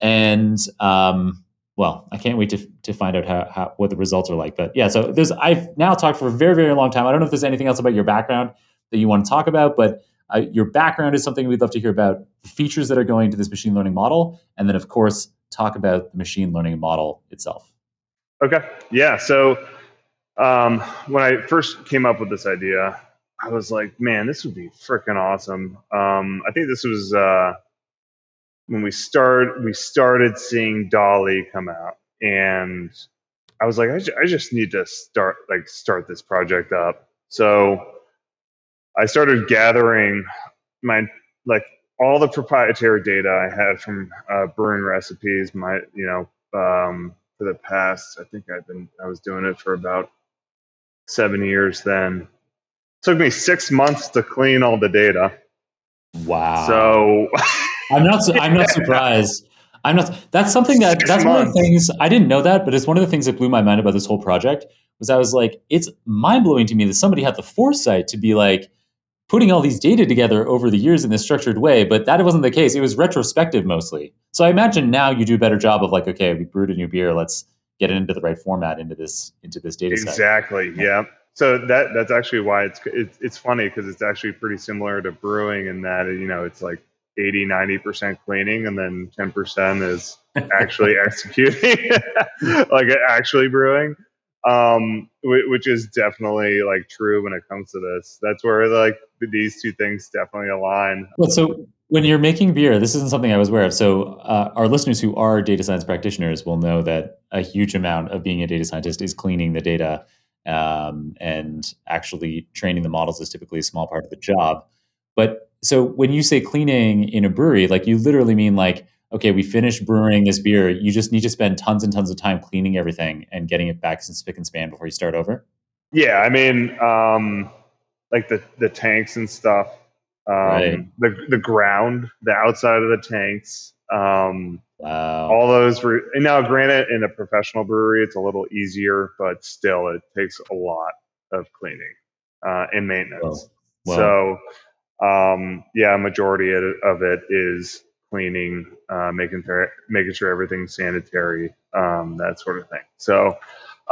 And um, well, I can't wait to, to find out how, how, what the results are like. But yeah, so there's I've now talked for a very very long time. I don't know if there's anything else about your background that you want to talk about, but uh, your background is something we'd love to hear about. The features that are going to this machine learning model, and then of course talk about the machine learning model itself. Okay. Yeah. So um, when I first came up with this idea, I was like, man, this would be freaking awesome. Um, I think this was uh, when we start we started seeing DALL-E come out, and I was like, I, ju- I just need to start like start this project up. So I started gathering my like all the proprietary data I had from uh, brewing recipes. My you know um, for the past I think I've been I was doing it for about seven years. Then took me six months to clean all the data. Wow. So *laughs* I'm not. Su- I'm not surprised. I'm not. That's something that. That's one of the things I didn't know that, but it's one of the things that blew my mind about this whole project. Was I was like, it's mind blowing to me that somebody had the foresight to be like putting all these data together over the years in this structured way, but that wasn't the case. It was retrospective mostly. So I imagine now you do a better job of like, okay, we brewed a new beer, let's get it into the right format into this into this data set. Exactly. Yeah. So that that's actually why it's it's, it's funny because it's actually pretty similar to brewing in that you know it's like 80 90% cleaning and then 10% is *laughs* actually executing *laughs* like actually brewing um, which is definitely like true when it comes to this. That's where like these two things definitely align. Well, so when you're making beer, this isn't something I was aware of. So uh, our listeners who are data science practitioners will know that a huge amount of being a data scientist is cleaning the data, um, and actually training the models is typically a small part of the job. But so when you say cleaning in a brewery, like you literally mean like okay, we finished brewing this beer. You just need to spend tons and tons of time cleaning everything and getting it back spick and span before you start over. Yeah, I mean, um, like the the tanks and stuff, um, right. the the ground, the outside of the tanks. Um, wow. All those. Re- and now, granted, in a professional brewery, it's a little easier, but still, it takes a lot of cleaning uh, and maintenance. So, um, yeah, majority of it is cleaning, uh, making sure making sure everything's sanitary, um, that sort of thing. So,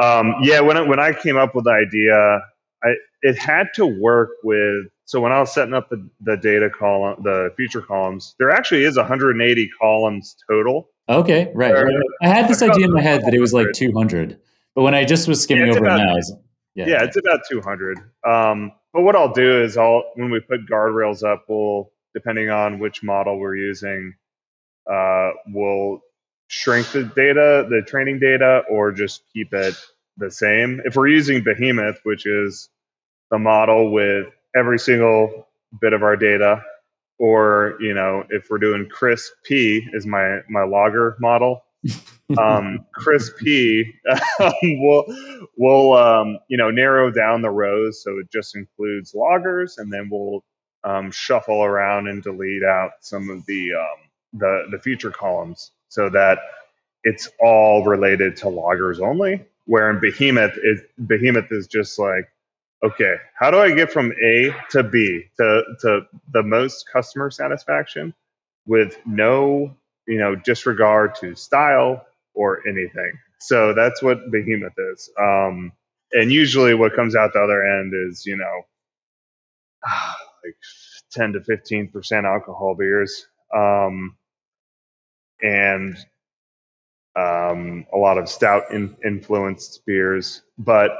um, yeah, when I, when I came up with the idea, I it had to work with. So when I was setting up the, the data column, the feature columns, there actually is 180 columns total. Okay, right. I had this idea in my head that it was like 200, but when I just was skimming yeah, over about, it now, was, yeah, yeah, it's about 200. Um, but what I'll do is I'll when we put guardrails up, we'll depending on which model we're using, uh, we'll shrink the data, the training data, or just keep it the same. If we're using Behemoth, which is the model with single bit of our data, or you know, if we're doing Crisp P is my my lager model. *laughs* um, Crisp P, um, we'll we'll um, you know narrow down the rows so it just includes lagers, and then we'll um, shuffle around and delete out some of the um, the the feature columns so that it's all related to lagers only. Where in Behemoth, it, Behemoth is just like, okay, how do I get from A to B to to the most customer satisfaction with no you know disregard to style or anything. So that's what Behemoth is. Um, and usually, what comes out the other end is you know *sighs* like 10 to 15 percent alcohol beers, um, and um, a lot of stout in, influenced beers, but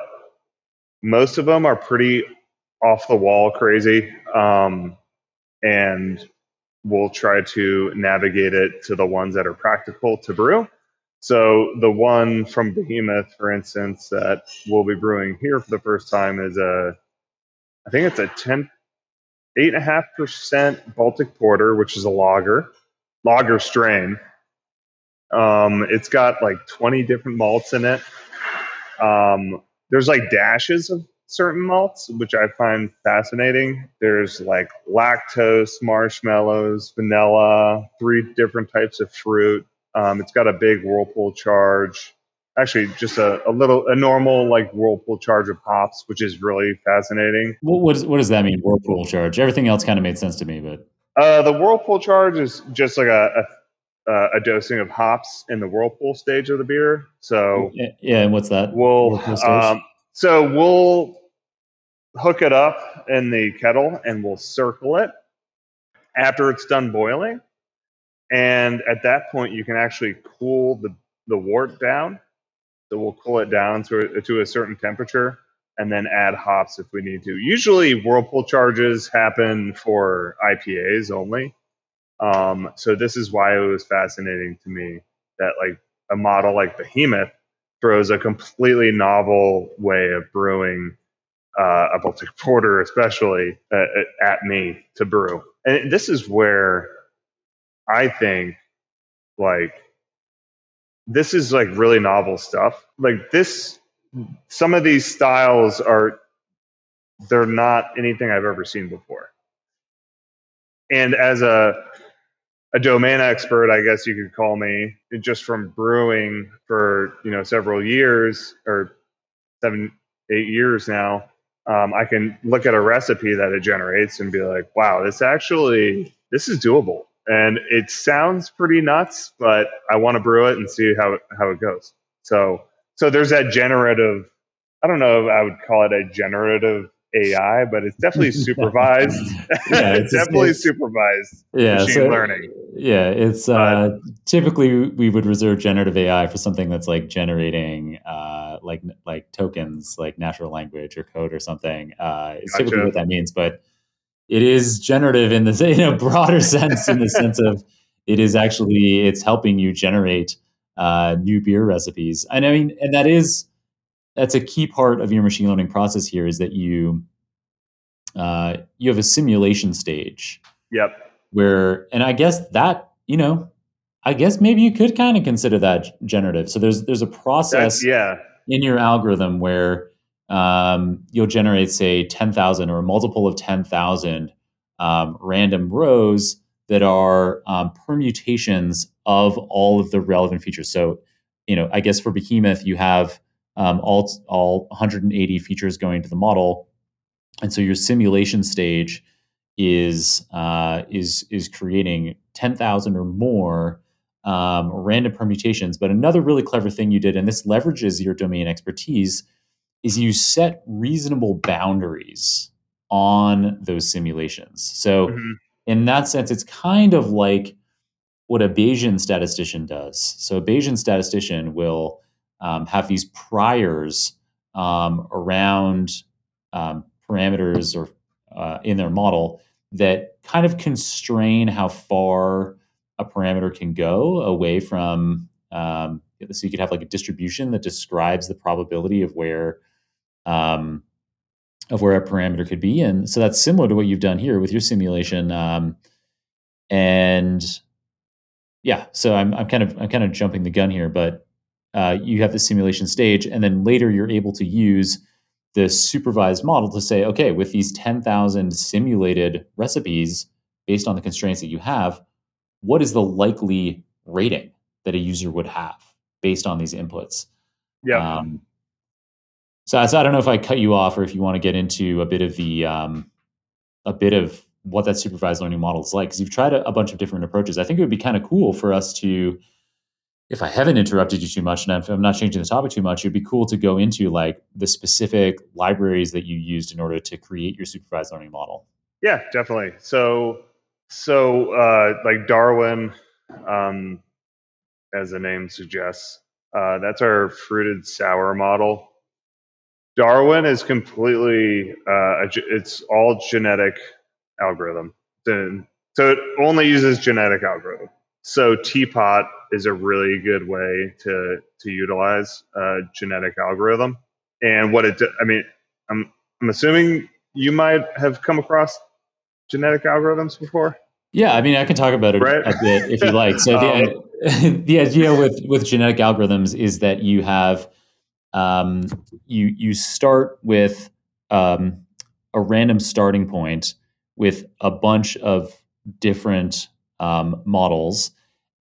most of them are pretty off the wall crazy, um, and we'll try to navigate it to the ones that are practical to brew. So the one from Behemoth, for instance, that we'll be brewing here for the first time is a, I think it's a 10, eight and a half percent Baltic Porter, which is a lager, lager strain. Um, it's got like 20 different malts in it. Um, there's like dashes of certain malts, which I find fascinating. There's like lactose, marshmallows, vanilla, three different types of fruit. Um, it's got a big whirlpool charge, actually just a, a little a normal like whirlpool charge of hops, which is really fascinating. What what, is, what does that mean? Whirlpool charge. Everything else kind of made sense to me, but uh, the whirlpool charge is just like a, a, uh, a dosing of hops in the whirlpool stage of the beer. So yeah, and what's that? We'll um, so we'll hook it up in the kettle and we'll circle it after it's done boiling. And at that point, you can actually cool the, the wort down so we'll cool it down to, to a certain temperature and then add hops if we need to. Usually, whirlpool charges happen for IPAs only. Um, so this is why it was fascinating to me that like a model like Behemoth throws a completely novel way of brewing uh, a Baltic *laughs* Porter, especially uh, at me to brew. and this is where I think like this is like really novel stuff. Like this, some of these styles are they're not anything I've ever seen before. And as a a domain expert, I guess you could call me, just from brewing for you know several years or seven, eight years now. Um, I can look at a recipe that it generates and be like, wow, this actually this is doable, and it sounds pretty nuts, but I want to brew it and see how how it goes. So so there's that generative. I don't know I would call it a generative AI, but it's definitely *laughs* supervised. *laughs* yeah, it's, definitely it's, supervised yeah, machine so, learning. Yeah, it's uh, typically we would reserve generative AI for something that's like generating uh, like like tokens, like natural language or code or something. Uh, it's gotcha. typically what that means, but it is generative in the *laughs* in a broader sense, in the sense of it is actually it's helping you generate uh, new beer recipes. And I mean, and that is that's a key part of your machine learning process here is that you uh, you have a simulation stage. Yep. Where and I guess that you know, I guess maybe you could kind of consider that generative. So there's there's a process that's, yeah. in your algorithm where um, you'll generate say ten thousand or a multiple of ten thousand um, random rows that are um, permutations of all of the relevant features. So you know, I guess for Behemoth you have um, all all 180 features going to the model, and so your simulation stage is uh, is is creating 10,000 or more um, random permutations. But another really clever thing you did, and this leverages your domain expertise, is you set reasonable boundaries on those simulations. So mm-hmm. in that sense, it's kind of like what a Bayesian statistician does. So a Bayesian statistician will um, have these priors um, around um, parameters or uh, in their model that kind of constrain how far a parameter can go away from. Um, so you could have like a distribution that describes the probability of where um, of where a parameter could be, and so that's similar to what you've done here with your simulation. Um, and yeah, so I'm, I'm kind of I'm kind of jumping the gun here, but uh, you have the simulation stage, and then later you're able to use the supervised model to say, okay, with these 10,000 simulated recipes based on the constraints that you have, what is the likely rating that a user would have based on these inputs? Yeah. Um, so, so I don't know if I cut you off or if you want to get into a bit of the um, a bit of what that supervised learning model is like because you've tried a, a bunch of different approaches. I think it would be kind of cool for us to if I haven't interrupted you too much and I'm not changing the topic too much, it'd be cool to go into like the specific libraries that you used in order to create your supervised learning model. Yeah, definitely. So, so uh, like Darwin, um, as the name suggests, uh, that's our fruited sour model. Darwin is completely, uh, it's all genetic algorithm. So it only uses genetic algorithm. So TPOT is a really good way to to utilize a genetic algorithm. And what it, I mean, I'm I'm assuming you might have come across genetic algorithms before. Yeah, I mean, I can talk about it right? a bit if you like. So the, *laughs* um, *laughs* the idea with with genetic algorithms is that you have um, you you start with um, a random starting point with a bunch of different um, models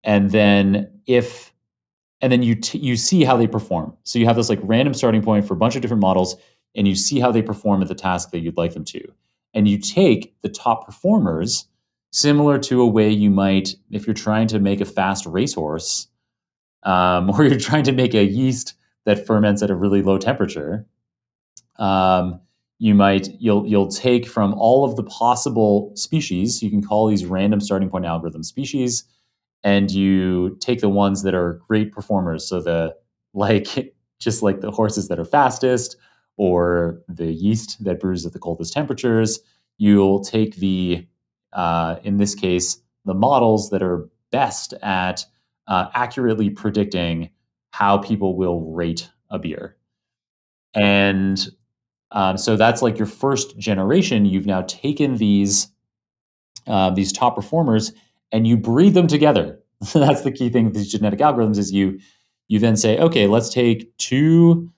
and then if and then you t- you see how they perform. So you have this like random starting point for a bunch of different models, and you see how they perform at the task that you'd like them to, and you take the top performers, similar to a way you might if you're trying to make a fast racehorse, um, *laughs* or you're trying to make a yeast that ferments at a really low temperature. Um, you might you'll you'll take from all of the possible species. You can call these random starting point algorithm species and you take the ones that are great performers. So the like *laughs* just like the horses that are fastest or the yeast that brews at the coldest temperatures. You'll take the uh, in this case the models that are best at uh, accurately predicting how people will rate a beer. And um, so that's like your first generation. You've now taken these uh, these top performers, and you breed them together. *laughs* That's the key thing with these genetic algorithms is you you then say, okay, let's take two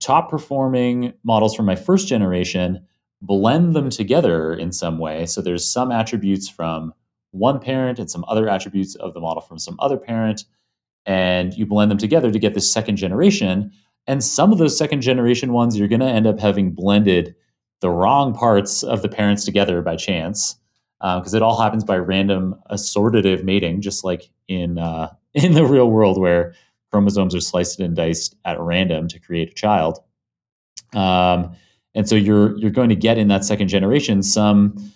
top performing models from my first generation, blend them together in some way. So there's some attributes from one parent and some other attributes of the model from some other parent, and you blend them together to get this second generation. And some of those second generation ones, you're going to end up having blended the wrong parts of the parents together by chance, because uh, it all happens by random assortative mating, just like in uh, *laughs* in the real world where chromosomes are sliced and diced at random to create a child. Um, and so you're you're going to get in that second generation some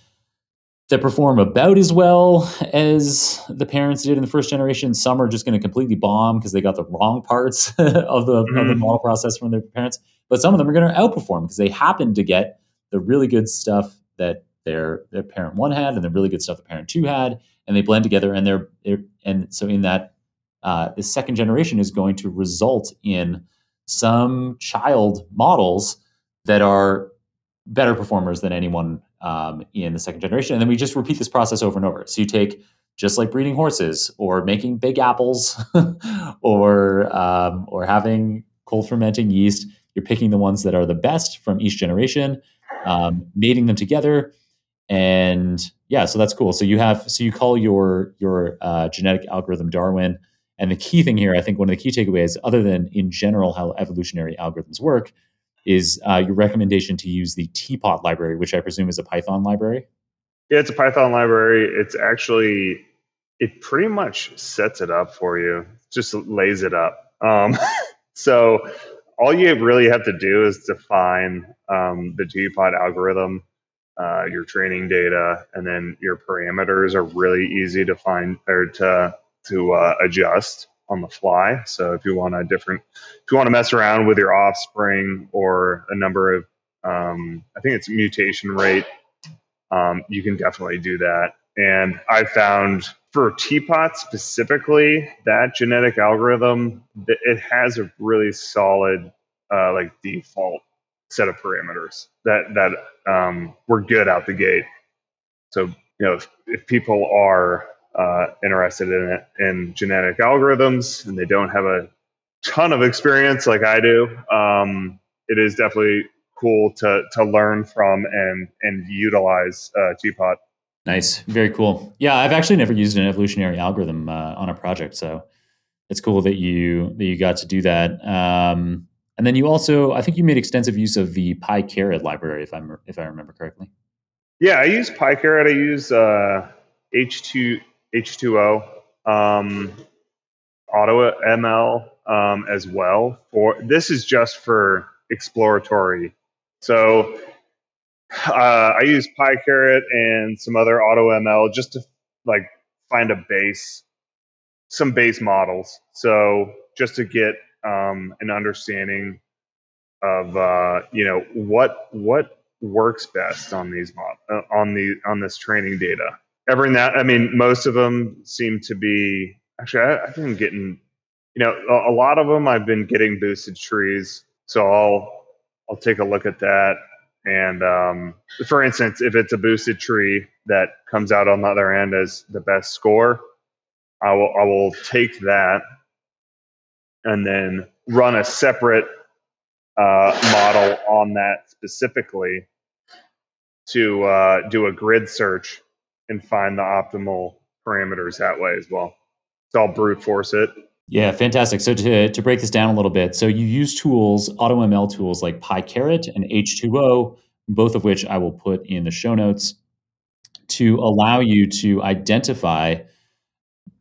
that perform about as well as the parents did in the first generation. Some are just going to completely bomb because they got the wrong parts *laughs* of the mm-hmm. of the model process from their parents. But some of them are going to outperform because they happen to get the really good stuff that their their parent one had and the really good stuff the parent two had, and they blend together. And they're, they're and so in that uh, the second generation is going to result in some child models that are better performers than anyone um, in the second generation. And then we just repeat this process over and over. So you take just like breeding horses or making big apples *laughs* or um, or having cold fermenting yeast. You're picking the ones that are the best from each generation, um, mating them together, and yeah, so that's cool. So you have so you call your your uh, genetic algorithm Darwin. And the key thing here, I think one of the key takeaways, other than in general how evolutionary algorithms work, is uh, your recommendation to use the TPOT library, which I presume is a Python library. Yeah, it's a Python library. It's actually it pretty much sets it up for you, just lays it up. Um, *laughs* so all you really have to do is define um, the TPOT algorithm, uh, your training data, and then your parameters are really easy to find or to to uh, adjust on the fly. So if you want a different, if you want to mess around with your offspring or a number of, um, I think it's mutation rate, um, you can definitely do that. And I found for TPOT specifically, that genetic algorithm, it has a really solid, uh, like default set of parameters that that um, were good out the gate. So you know, if, if people are uh, interested in it in genetic algorithms and they don't have a ton of experience like I do, um, it is definitely cool to to learn from and and utilize uh, TPOT. Nice, very cool. Yeah, I've actually never used an evolutionary algorithm uh, on a project, so it's cool that you that you got to do that. Um, and then you also, I think you made extensive use of the PyCaret library, if I'm if I remember correctly. Yeah, I use PyCaret. I use uh, H2 H2O, um, Auto ML um, as well. For this is just for exploratory. So uh, I use PyCaret and some other Auto ML just to like find a base, some base models. So just to get um, an understanding of uh, you know what what works best on these mod- uh, on the on this training data every now, I mean, most of them seem to be actually. I, I've been getting, you know, a, a lot of them. I've been getting boosted trees, so I'll I'll take a look at that. And um, for instance, if it's a boosted tree that comes out on the other end as the best score, I will I will take that and then run a separate uh, model on that specifically to uh, do a grid search and find the optimal parameters that way as well. So I'll brute force it. Yeah, fantastic. So to, to break this down a little bit, so you use tools, AutoML tools like PyCaret and H2O, both of which I will put in the show notes to allow you to identify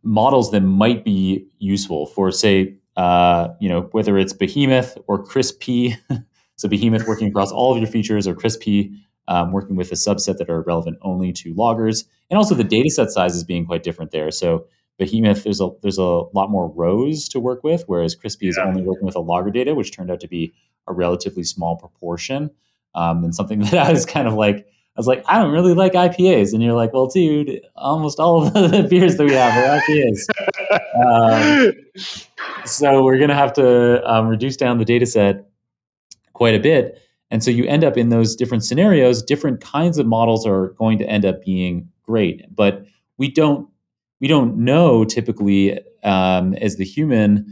models that might be useful for, say, uh, you know, whether it's Behemoth or CRISP. *laughs* so Behemoth working across all of your features or CRISP um, working with a subset that are relevant only to lagers, and also the data set sizes being quite different there. So Behemoth, there's a there's a lot more rows to work with, whereas CRISP is only working with a lager data, which turned out to be a relatively small proportion. Um, and something *laughs* that I was kind of like, I was like, I don't really like IPAs, and you're like, well, dude, almost all of *laughs* the beers that we have are IPAs. um, so we're gonna have to um, reduce down the data set quite a bit. And so you end up in those different scenarios, different kinds of models are going to end up being great. But we don't we don't know typically um, as the human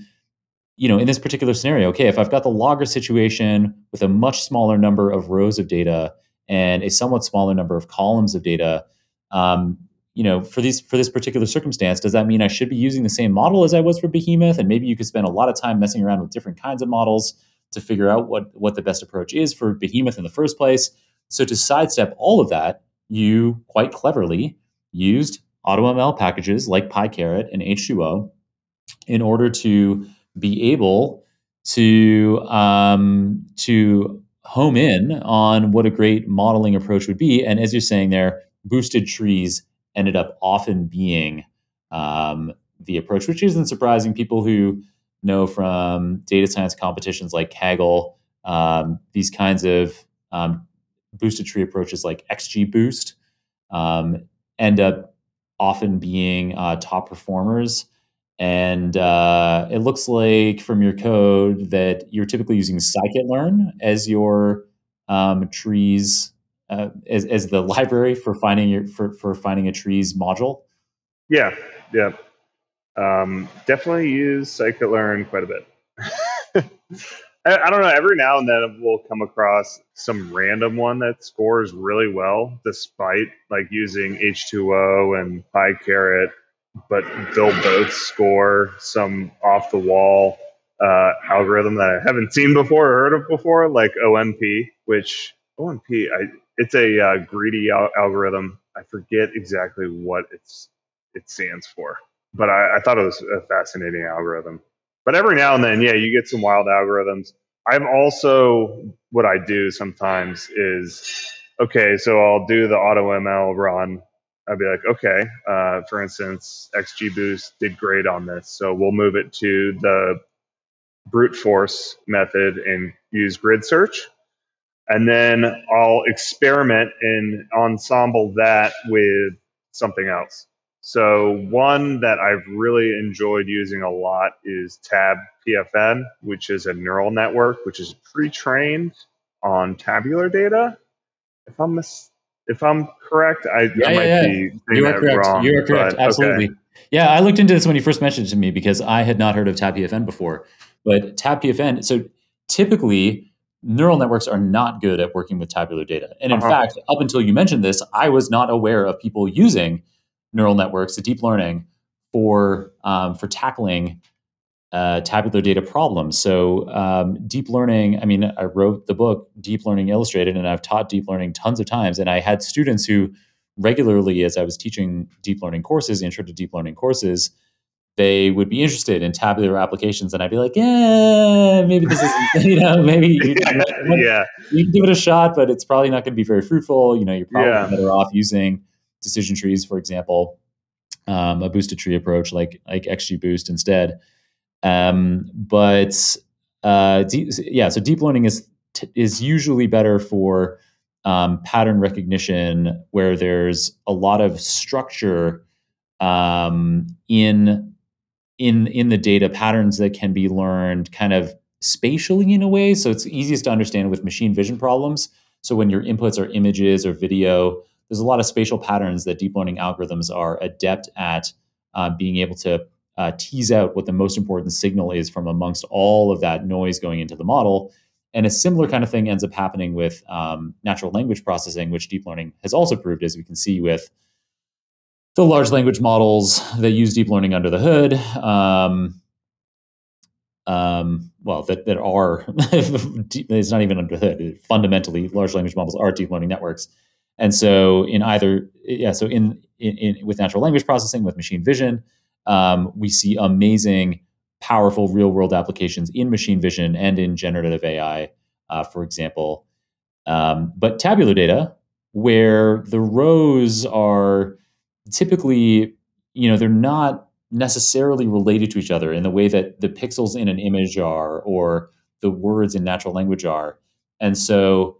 you know in this particular scenario okay if i've got the lager situation with a much smaller number of rows of data and a somewhat smaller number of columns of data um, you know for these for this particular circumstance does that mean i should be using the same model as i was for behemoth and maybe you could spend a lot of time messing around with different kinds of models to figure out what what the best approach is for behemoth in the first place so to sidestep all of that you quite cleverly used AutoML packages like PyCaret and H2O in order to be able to um, to home in on what a great modeling approach would be. And as you're saying there, boosted trees ended up often being um, the approach, which isn't surprising. People who know from data science competitions like Kaggle, um, these kinds of um, boosted tree approaches like XGBoost um, end up often being uh, top performers. And uh, it looks like from your code that you're typically using scikit-learn as your um, trees uh, as, as the library for finding your for, for finding a trees module. Yeah, yeah, um, definitely use scikit-learn quite a bit. *laughs* I, I, don't know. Every now and then we'll come across some random one that scores really well, despite like using H2O and PyCaret, but they'll both score some off the wall uh, algorithm that I haven't seen before or heard of before, like ONP, which ONP, I, it's a uh, greedy al- algorithm. I forget exactly what it's it stands for, but I, I thought it was a fascinating algorithm. But every now and then, yeah, you get some wild algorithms. I'm also what I do sometimes is okay, so I'll do the AutoML run. I'd be like, okay, uh, for instance, XGBoost did great on this, so we'll move it to the brute force method and use grid search. And then I'll experiment and ensemble that with something else. So one that I've really enjoyed using a lot is Tab PFN, which is a neural network which is pre-trained on tabular data. If I'm mis- if I'm correct, I, yeah, I might yeah, be saying you are that correct. wrong. You are correct. but, Absolutely. Okay. Yeah, I looked into this when you first mentioned it to me because I had not heard of TabPFN before. But TabPFN, so typically neural networks are not good at working with tabular data. And in Uh-huh. fact, up until you mentioned this, I was not aware of people using neural networks, deep learning, for um, for tackling uh, tabular data problems. So um, deep learning. I mean, I wrote the book Deep Learning Illustrated, and I've taught deep learning tons of times. And I had students who regularly, as I was teaching deep learning courses, intro to deep learning courses, they would be interested in tabular applications, and I'd be like, "Yeah, maybe this is, *laughs* you know, maybe you, yeah, you can give it a shot, but it's probably not going to be very fruitful. You know, you're probably Yeah. better off using decision trees, for example, um, a boosted tree approach like like XGBoost instead. Um, but uh, de- yeah, so deep learning is t- is usually better for um, pattern recognition, where there's a lot of structure um, in in in the data patterns that can be learned kind of spatially in a way. So it's easiest to understand with machine vision problems. So when your inputs are images or video, there's a lot of spatial patterns that deep learning algorithms are adept at uh, being able to uh, tease out what the most important signal is from amongst all of that noise going into the model. And a similar kind of thing ends up happening with um, natural language processing, which deep learning has also proved, as we can see with the large language models that use deep learning under the hood. Um, um, well, that, that are, *laughs* it's not even under the hood. Fundamentally, large language models are deep learning networks. And so, in either, yeah, so in, in, in with natural language processing, with machine vision, um, we see amazing, powerful real world applications in machine vision and in generative AI, uh, for example. Um, but tabular data, where the rows are typically, you know, they're not necessarily related to each other in the way that the pixels in an image are or the words in natural language are. And so,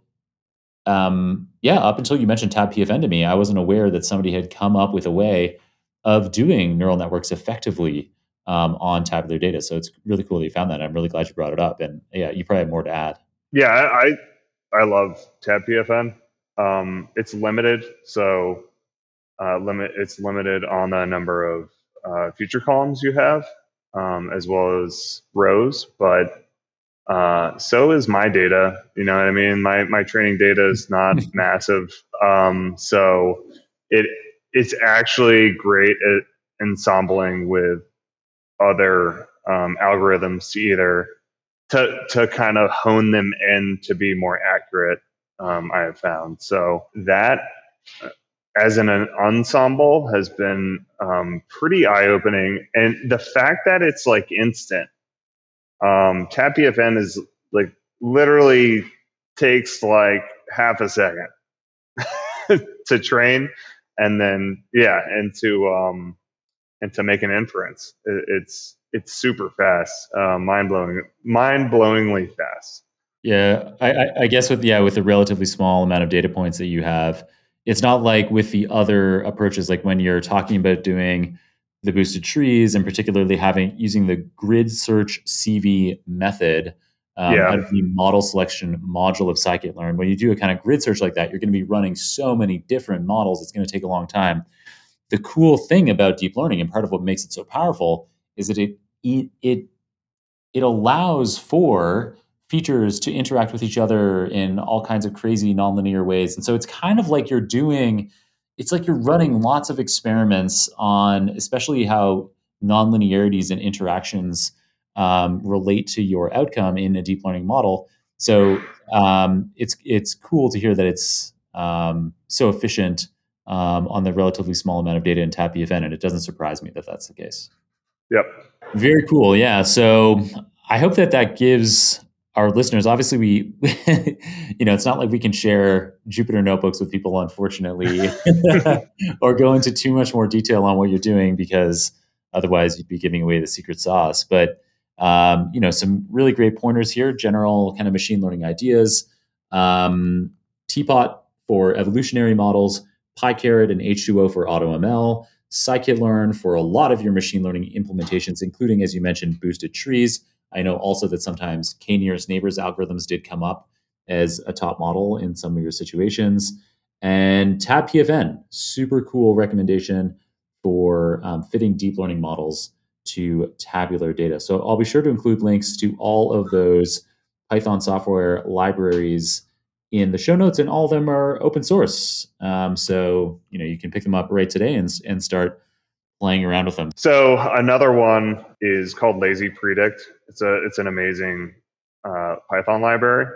um, yeah, up until you mentioned Tab PFN to me, I wasn't aware that somebody had come up with a way of doing neural networks effectively um, on tabular data. So it's really cool that you found that. I'm really glad you brought it up. And yeah, you probably have more to add. Yeah, I I love Tab PFN. Um, it's limited, so uh, limit. It's limited on the number of uh, feature columns you have, um, as well as rows. But uh, so is my data. You know what I mean? My my training data is not *laughs* massive, um, so it it's actually great at ensembling with other um, algorithms to either to to kind of hone them in to be more accurate. Um, I have found so that as an, an ensemble has been um, pretty eye opening, and the fact that it's like instant. Um, is like literally takes like half a second *laughs* to train, and then yeah, and to um, and to make an inference. It, it's it's super fast, uh, mind blowing, mind blowingly fast. Yeah, I, I guess with yeah with the relatively small amount of data points that you have, it's not like with the other approaches. Like when you're talking about doing the boosted trees, and particularly having using the grid search CV method um, yeah. out of the model selection module of scikit-learn. When you do a kind of grid search like that, you're going to be running so many different models. It's going to take a long time. The cool thing about deep learning, and part of what makes it so powerful, is that it it it, it allows for features to interact with each other in all kinds of crazy nonlinear ways. And so it's kind of like you're doing it's like you're running lots of experiments on especially how nonlinearities and interactions um, relate to your outcome in a deep learning model. So um, it's it's cool to hear that it's um, so efficient um, on the relatively small amount of data in TabPFN, and it doesn't surprise me that that's the case. Yep. Very cool. Yeah. So I hope that that gives our listeners obviously we *laughs* you know it's not like we can share jupyter notebooks with people unfortunately *laughs* or go into too much more detail on what you're doing because otherwise you'd be giving away the secret sauce but um, you know some really great pointers here general kind of machine learning ideas um, tpot for evolutionary models pycaret and h2o for automl scikit-learn for a lot of your machine learning implementations, including, as you mentioned, boosted trees. I know also that sometimes k-nearest neighbors algorithms did come up as a top model in some of your situations. And TabPFN, super cool recommendation for um, fitting deep learning models to tabular data. So I'll be sure to include links to all of those Python software libraries in the show notes, and all of them are open source. Um, so you know you can pick them up right today and and start playing around with them. So another one is called Lazy Predict. It's a it's an amazing uh, Python library,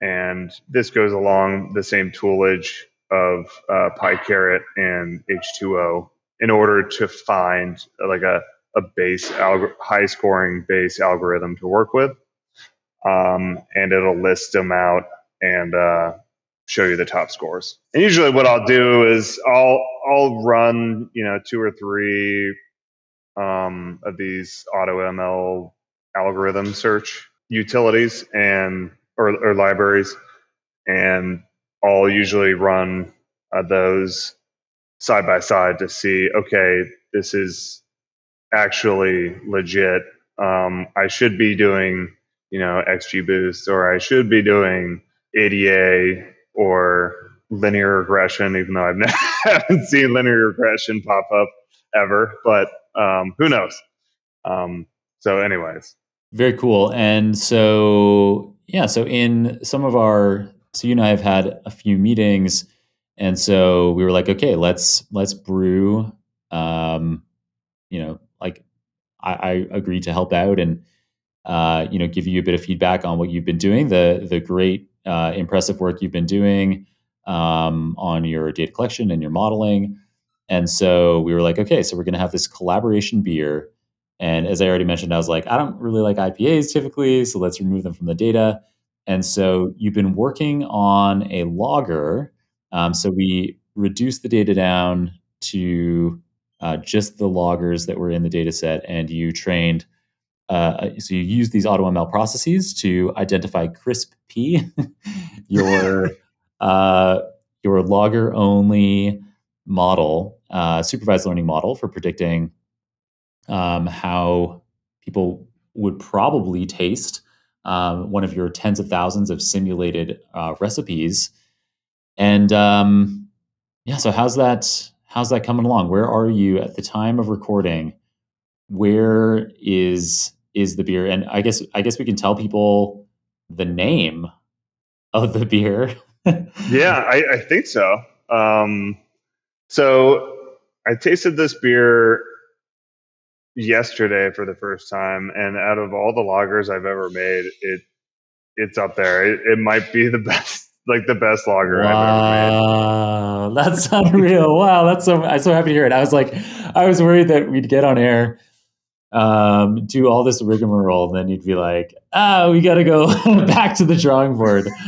and this goes along the same toolage of uh, PyCaret and H2O in order to find like a a base alg- high scoring base algorithm to work with, um, and it'll list them out and uh, show you the top scores. And usually, what I'll do is I'll I'll run you know two or three um, of these auto ML algorithm search utilities and or, or libraries, and I'll usually run uh, those side by side to see okay this is actually legit. Um, I should be doing you know XGBoost or I should be doing ADA or linear regression, even though I've never *laughs* haven't seen linear regression pop up ever, but um, who knows? Um, so, anyways, very cool. And so, yeah, so in some of our, so you and I have had a few meetings, and so we were like, okay, let's let's brew. Um, you know, like I, I agreed to help out and uh, you know give you a bit of feedback on what you've been doing. The the great uh, impressive work you've been doing um, on your data collection and your modeling. And so we were like, okay, so we're going to have this collaboration beer. And as I already mentioned, I was like, I don't really like IPAs typically, so let's remove them from the data. And so you've been working on a lager. Um, so we reduced the data down to uh, just the lagers that were in the data set, and you trained uh, so you use these AutoML processes to identify crisp p, *laughs* your *laughs* uh, your lager only model, uh, supervised learning model for predicting um, how people would probably taste um, one of your tens of thousands of simulated uh, recipes. And um, yeah, so how's that? how's that coming along? Where are you at the time of recording? Where is is the beer? And I guess I guess we can tell people the name of the beer. *laughs* yeah, I, I, think so. Um, so I tasted this beer yesterday for the first time, and out of all the lagers I've ever made, it it's up there. It, it might be the *laughs* best, like the best lager wow, I've ever made. *laughs* That's unreal! wow, that's so. I'm so happy to hear it. I was like, I was worried that we'd get on air um, do all this rigmarole, and then you'd be like, "Oh, we got to go *laughs* back to the drawing board. *laughs*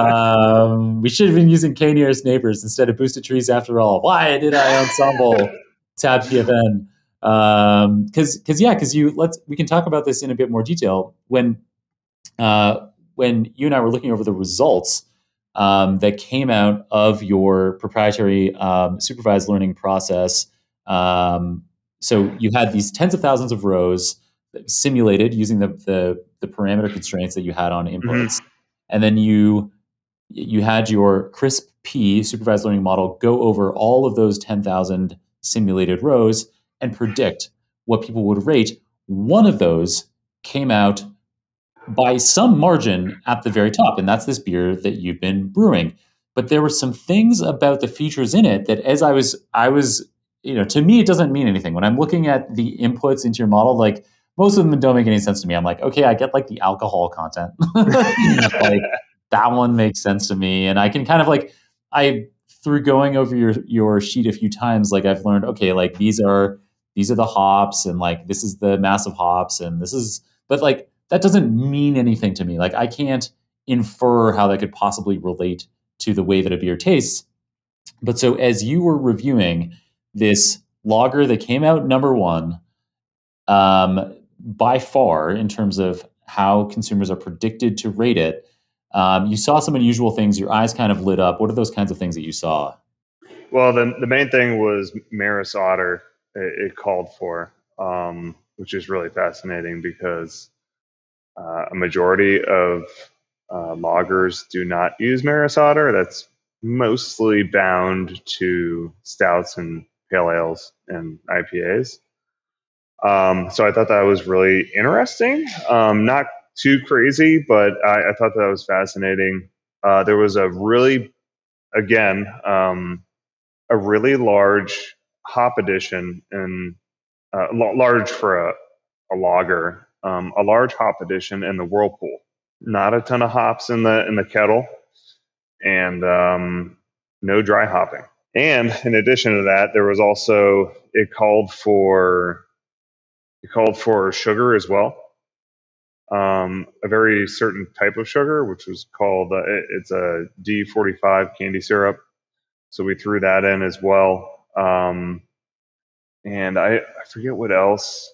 Um, we should have been using K nearest neighbors instead of boosted trees after all. Why did I ensemble *laughs* tab PFN? Um, because because yeah, because you let's we can talk about this in a bit more detail when uh, when you and I were looking over the results um, that came out of your proprietary um, supervised learning process. Um, so you had these tens of thousands of rows simulated using the, the, the parameter constraints that you had on inputs. Mm-hmm. And then you you had your CRISP P supervised learning model go over all of those 10,000 simulated rows and predict what people would rate. One of those came out by some margin at the very top, and that's this beer that you've been brewing. But there were some things about the features in it that, as I was I was you know, to me, it doesn't mean anything. When I'm looking at the inputs into your model, like most of them don't make any sense to me. I'm like, okay, I get like the alcohol content. *laughs* like that one makes sense to me. And I can kind of like, I, through going over your, your sheet a few times, like I've learned, okay, like these are, these are the hops and like this is the massive hops and this is, but like that doesn't mean anything to me. Like I can't infer how that could possibly relate to the way that a beer tastes. But so as you were reviewing, this lager that came out number one um, by far in terms of how consumers are predicted to rate it. Um, you saw some unusual things. Your eyes kind of lit up. What are those kinds of things that you saw? Well, the, the main thing was Maris Otter, it, it called for, um, which is really fascinating because uh, a majority of uh, lagers do not use Maris Otter. That's mostly bound to stouts and pale ales and IPAs. Um, so I thought that was really interesting. Um, not too crazy, but I, I, thought that was fascinating. Uh, there was a really, again, um, a really large hop addition and uh, large for a, a lager, um, a large hop addition in the whirlpool. Not a ton of hops in the in the kettle, and um, no dry hopping. And in addition to that, there was also it called for it called for sugar as well, um, a very certain type of sugar, which was called uh, it's a D45 candy syrup. So we threw that in as well. Um, and I, I forget what else.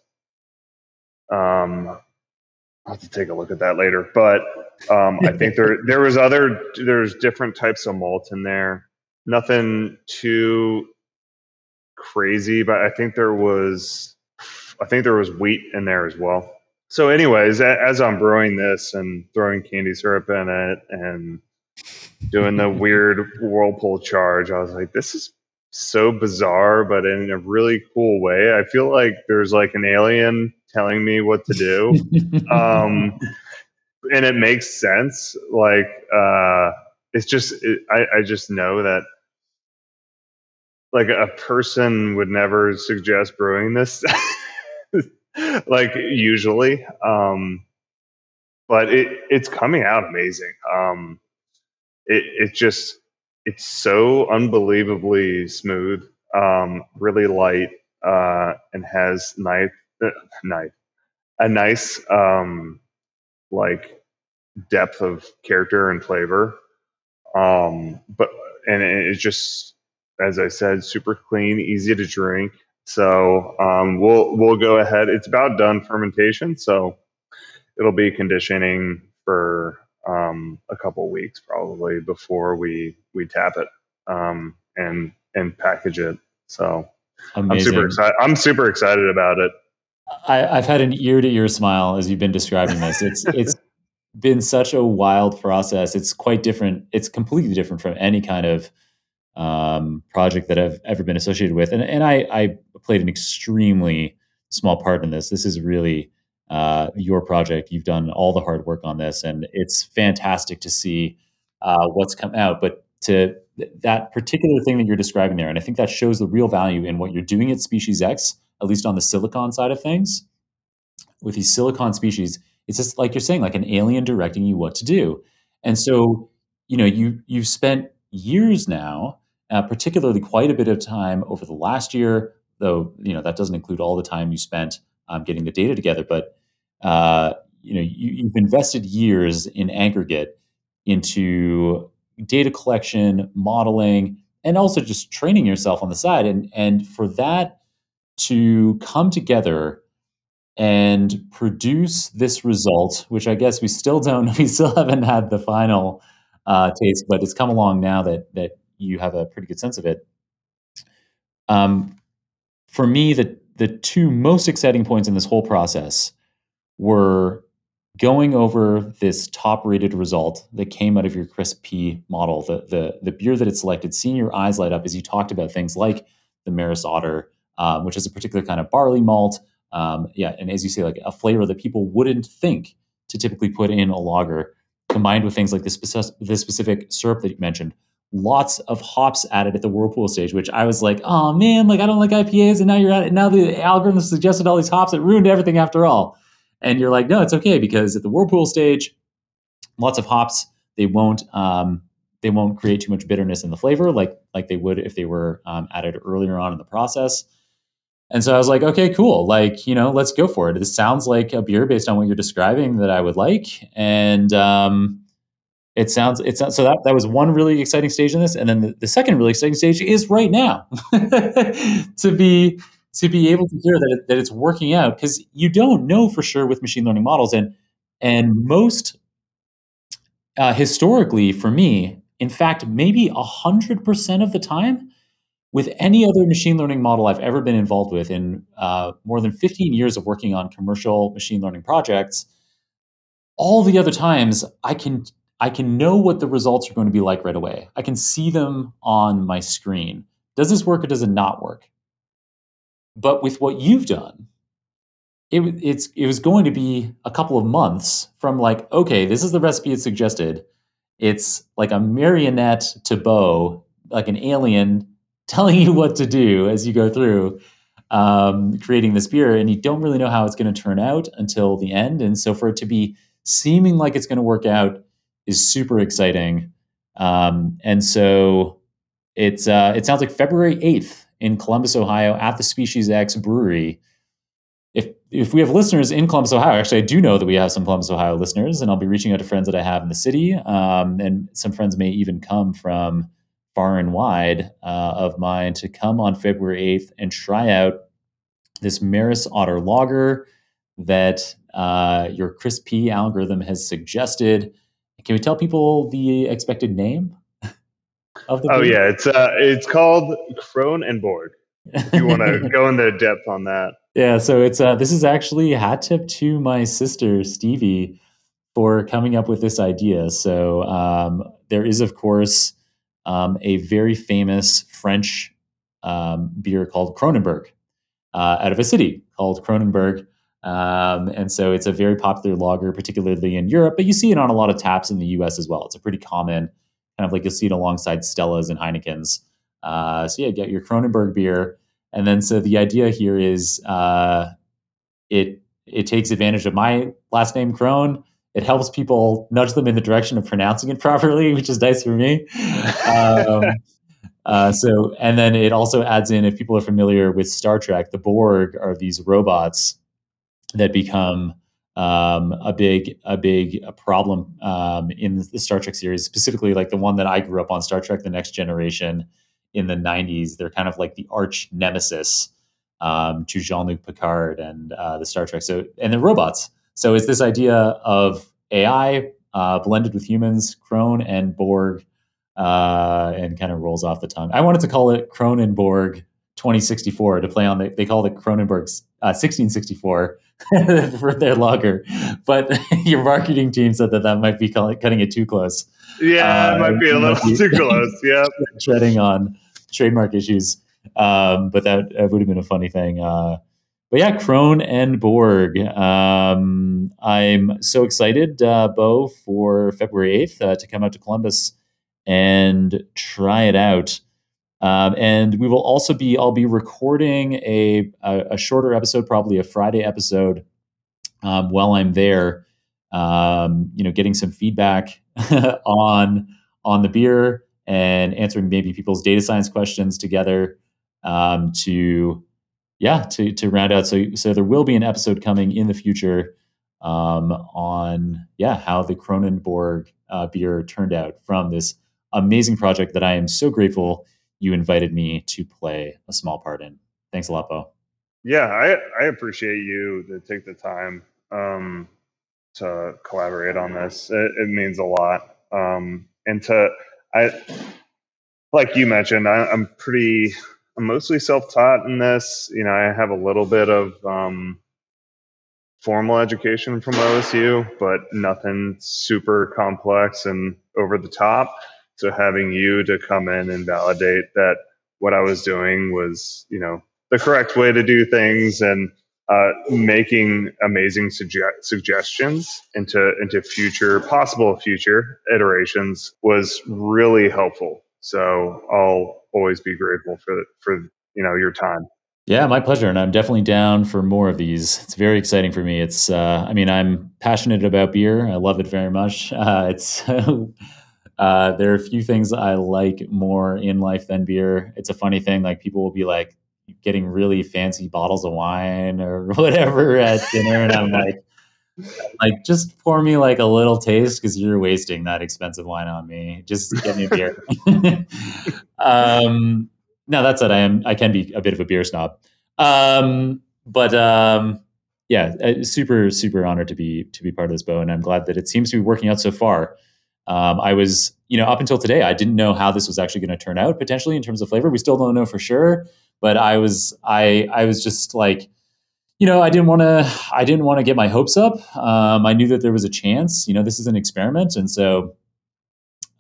Um, I'll have to take a look at that later. But um, I think there there was other there's different types of malt in there nothing too crazy, but I think there was I think there was wheat in there as well. So, anyways, as I'm brewing this and throwing candy syrup in it and doing the *laughs* weird whirlpool charge, I was like, this is so bizarre, but in a really cool way. I feel like there's like an alien telling me what to do. um, and it makes sense. Like, uh, it's just, it, I, I just know that like a person would never suggest brewing this *laughs* like usually um but it it's coming out amazing. Um it it just it's so unbelievably smooth um really light uh and has nice uh, a nice um like depth of character and flavor. Um but and it's just as I said, super clean, easy to drink. So um, we'll we'll go ahead. It's about done fermentation, so it'll be conditioning for um, a couple weeks probably before we we tap it um, and and package it. So Amazing. I'm super excited. I'm super excited about it. I, have had an ear to ear smile as you've been describing this. It's *laughs* it's been such a wild process. It's quite different. It's completely different from any kind of um, project that I've ever been associated with, and and I, I played an extremely small part in this. This is really uh, your project. You've done all the hard work on this, and it's fantastic to see uh, what's come out. But to that particular thing that you're describing there, and I think that shows the real value in what you're doing at Species X, at least on the silicon side of things. With these silicon species, it's just like you're saying, like an alien directing you what to do. And so, you know, you you've spent years now, uh, particularly quite a bit of time over the last year, though you know that doesn't include all the time you spent um, getting the data together. But uh, you know, you, you've invested years in aggregate into data collection, modeling, and also just training yourself on the side. And and for that to come together and produce this result, which I guess we still don't, *laughs* we still haven't had the final uh, taste, but it's come along now that that you have a pretty good sense of it. Um, for me, the the two most exciting points in this whole process were going over this top rated result that came out of your crisp p model the, the the beer that it selected seeing your eyes light up as you talked about things like the maris otter um, which is a particular kind of barley malt um, yeah and as you say like a flavor that people wouldn't think to typically put in a lager combined with things like speci- the specific syrup that you mentioned lots of hops added at the whirlpool stage, which I was like, oh man, like I don't like IPAs, and now you're at it. Now the algorithm suggested all these hops, it ruined everything after all. And you're like, no, it's okay because at the whirlpool stage, lots of hops, they won't um, they won't create too much bitterness in the flavor like like they would if they were um, added earlier on in the process. And so I was like, okay, cool. Like, you know, let's go for it. This sounds like a beer based on what you're describing that I would like. And um, it sounds it's so that that was one really exciting stage in this and then the, the second really exciting stage is right now. *laughs* To be to be able to hear that, it, that it's working out because you don't know for sure with machine learning models and and most uh, historically for me in fact maybe 100% of the time with any other machine learning model i've ever been involved with in uh, more than 15 years of working on commercial machine learning projects all the other times i can I can know what the results are going to be like right away. I can see them on my screen. Does this work or does it not work? But with what you've done, it, it's, it was going to be a couple of months from like, okay, this is the recipe it suggested. It's like a marionette to Beau, like an alien telling you what to do as you go through um, creating this beer, and you don't really know how it's going to turn out until the end. And so, for it to be seeming like it's going to work out is super exciting. Um, and so it's uh, it sounds like February 8th in Columbus, Ohio at the Species X Brewery. If if we have listeners in Columbus, Ohio, actually, I do know that we have some Columbus, Ohio listeners, and I'll be reaching out to friends that I have in the city, um, and some friends may even come from far and wide uh, of mine to come on February 8th and try out this Maris Otter Lager that uh, your Chris P algorithm has suggested. Can we tell people the expected name of the? Oh breed? yeah, it's uh, it's called Kronenbourg. If you want to *laughs* go into depth on that. Yeah, so it's uh, this is actually a hat tip to my sister Stevie for coming up with this idea. So um, there is, of course, um, a very famous French um, beer called Kronenbourg uh, out of a city called Kronenbourg. Um, and so it's a very popular lager, particularly in Europe, but you see it on a lot of taps in the US as well. It's a pretty common kind of like you'll see it alongside Stella's and Heineken's. Uh, so yeah, get your Kronenbourg beer. And then so the idea here is uh, it it takes advantage of my last name Krohn. It helps people nudge them in the direction of pronouncing it *laughs* properly, which is nice for me. Um, *laughs* uh, so, and then it also adds in, if people are familiar with Star Trek, the Borg are these robots that become um, a big a big problem um, in the Star Trek series, specifically like the one that I grew up on, Star Trek: The Next Generation, in the '90s. They're kind of like the arch nemesis um, to Jean Luc Picard and uh, the Star Trek. So and the robots. So it's this idea of AI uh, blended with humans, Kron and Borg, uh, and kind of rolls off the tongue. I wanted to call it Cronenborg 2064 to play on the, they call it Kronenbourg's uh, 1664 *laughs* for their lager, but *laughs* your marketing team said that that might be cutting it too close. Yeah, uh, it might be a little be too close. Yeah, *laughs* treading on trademark issues. Um, but that, that, would have been a funny thing. Uh, but yeah, Krone and Borg. Um, I'm so excited, uh, Beau, for February 8th uh, to come out to Columbus and try it out. Um, and we will also be, I'll be recording a, a, a shorter episode, probably a Friday episode um, while I'm there, um, you know, getting some feedback *laughs* on, on the beer and answering maybe people's data science questions together um, to, yeah, to, to round out. So, so there will be an episode coming in the future um, on, yeah, how the Kronenbourg uh, beer turned out from this amazing project that I am so grateful you invited me to play a small part in. Thanks a lot, Beau. Yeah, I, I appreciate you to take the time um, to collaborate on this. It, it means a lot. Um, and to, I, like you mentioned, I, am pretty, I'm mostly self-taught in this. You know, I have a little bit of um, formal education from OSU, but nothing super complex and over the top. So having you to come in and validate that what I was doing was, you know, the correct way to do things and uh, making amazing suge- suggestions into into future possible future iterations was really helpful. So I'll always be grateful for for you know your time. Yeah, my pleasure, and I'm definitely down for more of these. It's very exciting for me. It's, uh, I mean, I'm passionate about beer. I love it very much. Uh, it's *laughs* Uh, there are a few things I like more in life than beer. It's a funny thing, like people will be like getting really fancy bottles of wine or *laughs* whatever at dinner, and I'm like, like just pour me like a little taste because you're wasting that expensive wine on me. Just get me a beer. *laughs* um, now that said, I am I can be a bit of a beer snob, um, but um, yeah, uh, super super honored to be to be part of this, Beau, and I'm glad that it seems to be working out so far. Um, I was, you know, up until today, I didn't know how this was actually going to turn out potentially in terms of flavor. We still don't know for sure, but I was, I, I was just like, you know, I didn't want to, I didn't want to get my hopes up. Um, I knew that there was a chance. You know, this is an experiment, and so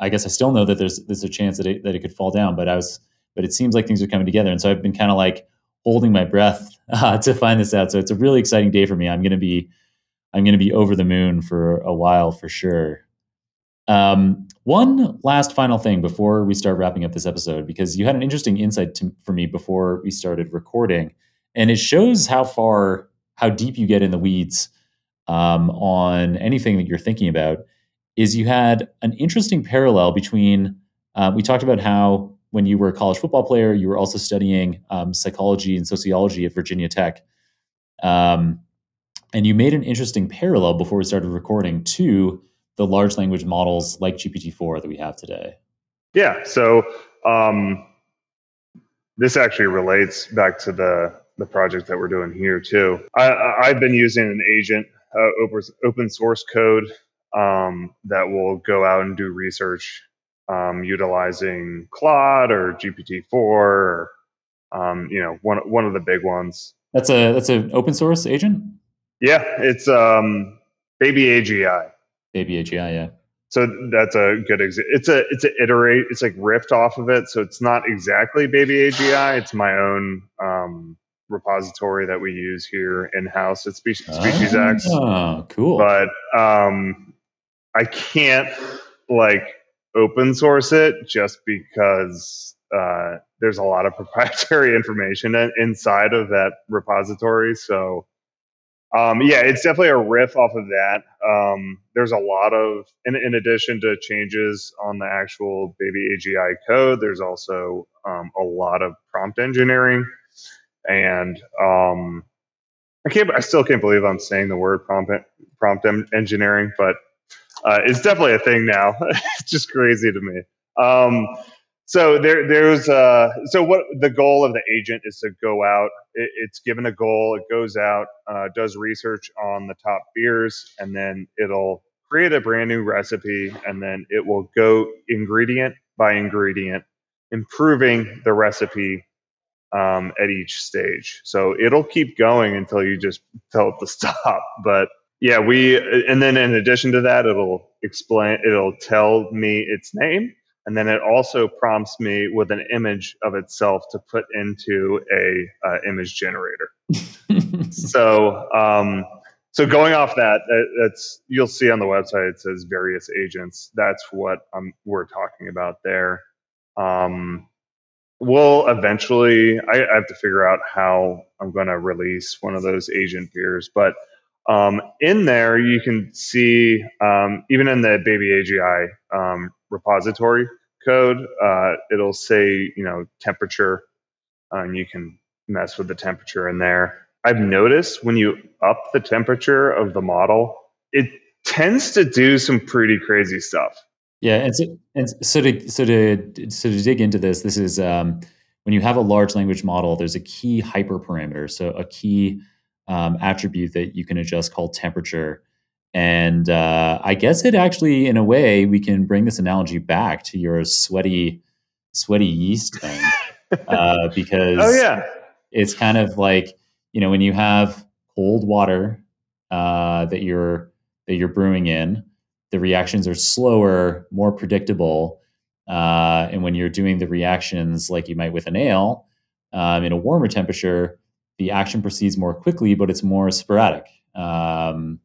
I guess I still know that there's there's a chance that it, that it could fall down. But I was, but it seems like things are coming together, and so I've been kind of like holding my breath *laughs* uh, to find this out. So it's a really exciting day for me. I'm going to be, I'm going to be over the moon for a while for sure. Um, one last final thing before we start wrapping up this episode, because you had an interesting insight to, for me before we started recording, and it shows how far, how deep you get in the weeds um, on anything that you're thinking about. Is you had an interesting parallel between uh, we talked about how when you were a college football player, you were also studying um, psychology and sociology at Virginia Tech. Um, and you made an interesting parallel before we started recording to the large language models like GPT-4 that we have today? Yeah, so um, this actually relates back to the the project that we're doing here too. I, have been using an agent, uh, open, open source code um, that will go out and do research um, utilizing Claude or GPT-4 or um, you know one one of the big ones. That's a that's an open source agent. Yeah, it's um, Baby AGI. Baby AGI, yeah. So that's a good example. It's a it's a iterate. It's like riffed off of it. So it's not exactly Baby AGI. It's my own um, repository that we use here in house at Species, Species oh, X. Oh, cool. But um, I can't like open source it just because uh, there's a lot of *laughs* proprietary information inside of that repository. So um, yeah, it's definitely a riff off of that. Um, there's a lot of, in, in, addition to changes on the actual Baby AGI code, there's also um, a lot of prompt engineering. And um, I can't, I still can't believe I'm saying the word prompt, prompt engineering, but uh, it's definitely a thing now. *laughs* it's just crazy to me. So there, there's uh, so what the goal of the agent is to go out. It, it's given a goal. It goes out, uh, does research on the top beers, and then it'll create a brand new recipe, and then it will go ingredient by ingredient, improving the recipe um, at each stage. So it'll keep going until you just tell it to *laughs* stop. But yeah, we, and then in addition to that, it'll explain, it'll tell me its name. And then it also prompts me with an image of itself to put into a uh, image generator. *laughs* so, um, so going off that, that's you'll see on the website it says various agents. That's what um, we're talking about there. Um, we'll eventually. I, I, have to figure out how I'm going to release one of those agent peers, but um, in there you can see um, even in the Baby AGI um, repository code, uh, it'll say you know temperature, and you can mess with the temperature in there. I've noticed when you up the temperature of the model, it tends to do some pretty crazy stuff. Yeah, and so, and so to so to so to dig into this, this is um, when you have a large language model. There's a key hyperparameter, so a key um, attribute that you can adjust called temperature. And uh, I guess it actually, in a way, we can bring this analogy back to your sweaty, sweaty yeast thing, *laughs* uh, because oh yeah, it's kind of like you know when you have cold water uh, that you're that you're brewing in the reactions are slower, more predictable. Uh, and when you're doing the reactions like you might with an ale um, in a warmer temperature, the action proceeds more quickly, but it's more sporadic. Um,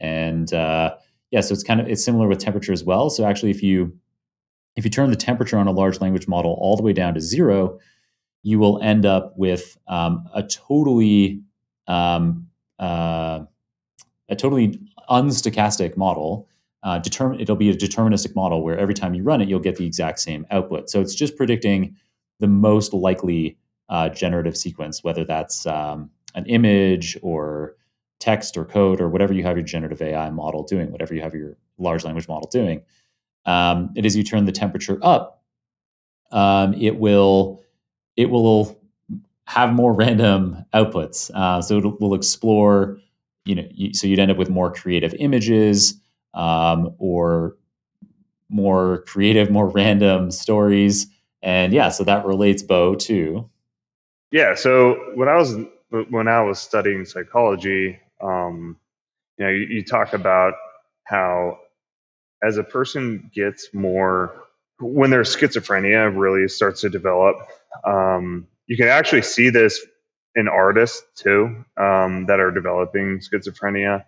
and uh, yeah, so it's kind of it's similar with temperature as well. So actually, if you if you turn the temperature on a large language model all the way down to zero, you will end up with um, a totally um, uh, a totally unstochastic model uh, determine it'll be a deterministic model where every time you run it, you'll get the exact same output. So it's just predicting the most likely uh, generative sequence, whether that's um, an image or text or code or whatever you have your generative AI model doing, whatever you have your large language model doing. Um, it is you turn the temperature up, um, it will it will have more *laughs* random outputs. Uh, so it will explore, you know, you, so you'd end up with more creative images um, or more creative, more *laughs* random stories. And yeah, so that relates Beau too. Yeah. So when I was when I was studying psychology, um, you know, you, you talk about how as a person gets more when their schizophrenia really starts to develop, um, you can actually see this in artists too um, that are developing schizophrenia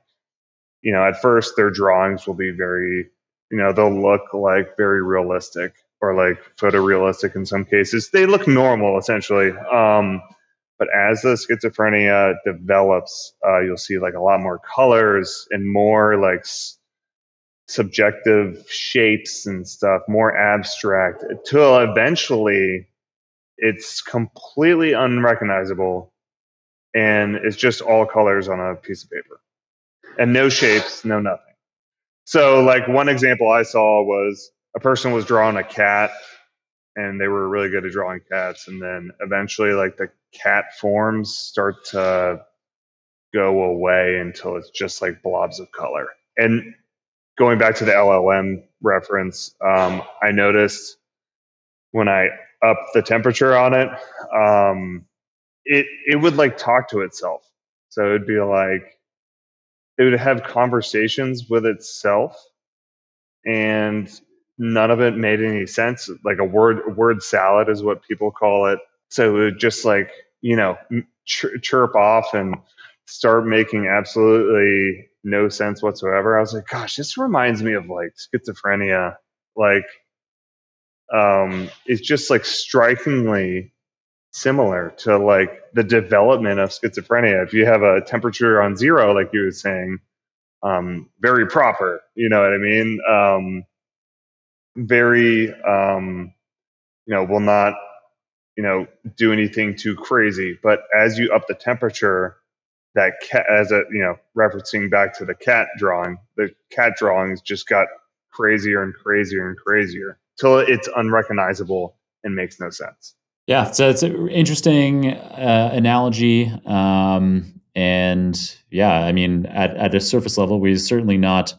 you know, at first their drawings will be very, you know, they'll look like very realistic or like photorealistic in some cases. They look normal essentially. Um, but as the schizophrenia develops, uh, you'll see like a lot more colors and more like s- subjective shapes and stuff, more abstract, until eventually it's completely unrecognizable and it's just all colors on a piece of paper and no shapes, no nothing. So, like one example I saw was a person was drawing a cat, and they were really good at drawing cats, and then eventually, like the cat forms start to go away until it's just like blobs of color. And going back to the LLM reference, um, I noticed when I up the temperature on it, um, it it would like talk to itself. So it'd be like, it would have conversations with itself and none of it made any sense like a word word salad is what people call it so it would just like you know chirp off and start making absolutely no sense whatsoever i was like gosh this reminds me of like schizophrenia like um it's just like strikingly similar to like the development of schizophrenia. If you have a temperature on zero, like you were saying, um, very proper, you know what I mean? Um, very, um, you know, will not, you know, do anything too crazy. But as you up the temperature, that cat, as a, you know, referencing back to the cat drawing, the cat drawings just got crazier and crazier and crazier till it's unrecognizable and makes no sense. Yeah, so it's an interesting uh, analogy. Um, and yeah, I mean, at, at a surface level, we're certainly not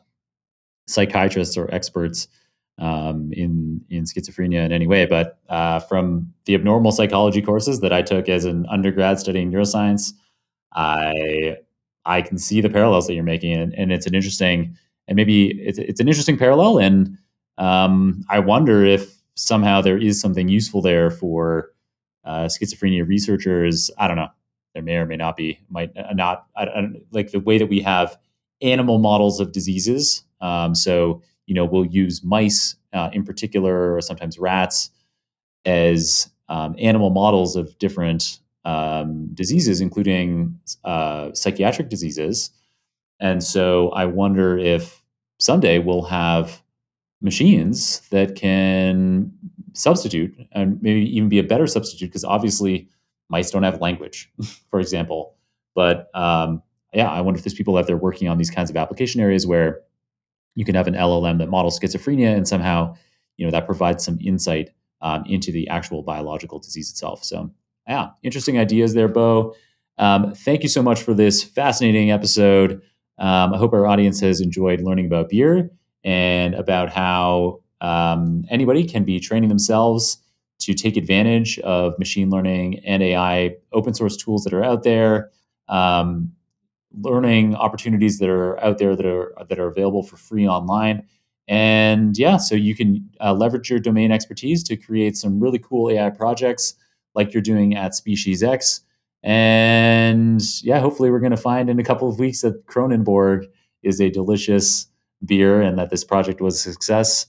psychiatrists or experts um, in in schizophrenia in any way. But uh, from the abnormal psychology courses that I took as an undergrad studying neuroscience, I I can see the parallels that you're making, and, and it's an interesting and maybe it's it's an interesting parallel. And um, I wonder if somehow there is something useful there for uh, schizophrenia researchers. I don't know. There may or may not be. Might not. I, I like the way that we have animal models of diseases. Um, so you know, we'll use mice uh, in particular, or sometimes rats, as um, animal models of different um, diseases, including uh, psychiatric diseases. And so I wonder if someday we'll have machines that can substitute and maybe even be a better substitute because obviously mice don't have language, *laughs* for example. But um, yeah, I wonder if there's people out there working on these kinds of application areas where you can have an LLM that models schizophrenia and somehow you know that provides some insight um, into the actual biological disease itself. So yeah, interesting ideas there, Beau. Um, thank you so much for this fascinating episode. Um, I hope our audience has enjoyed learning about beer and about how um, anybody can be training themselves to take advantage of machine learning and AI open source tools that are out there. Um, learning opportunities that are out there that are that are available for free online. And yeah, so you can uh, leverage your domain expertise to create some really cool AI projects like you're doing at Species X. And yeah, hopefully we're going to find in a couple of weeks that Kronenbourg is a delicious beer and that this project was a success.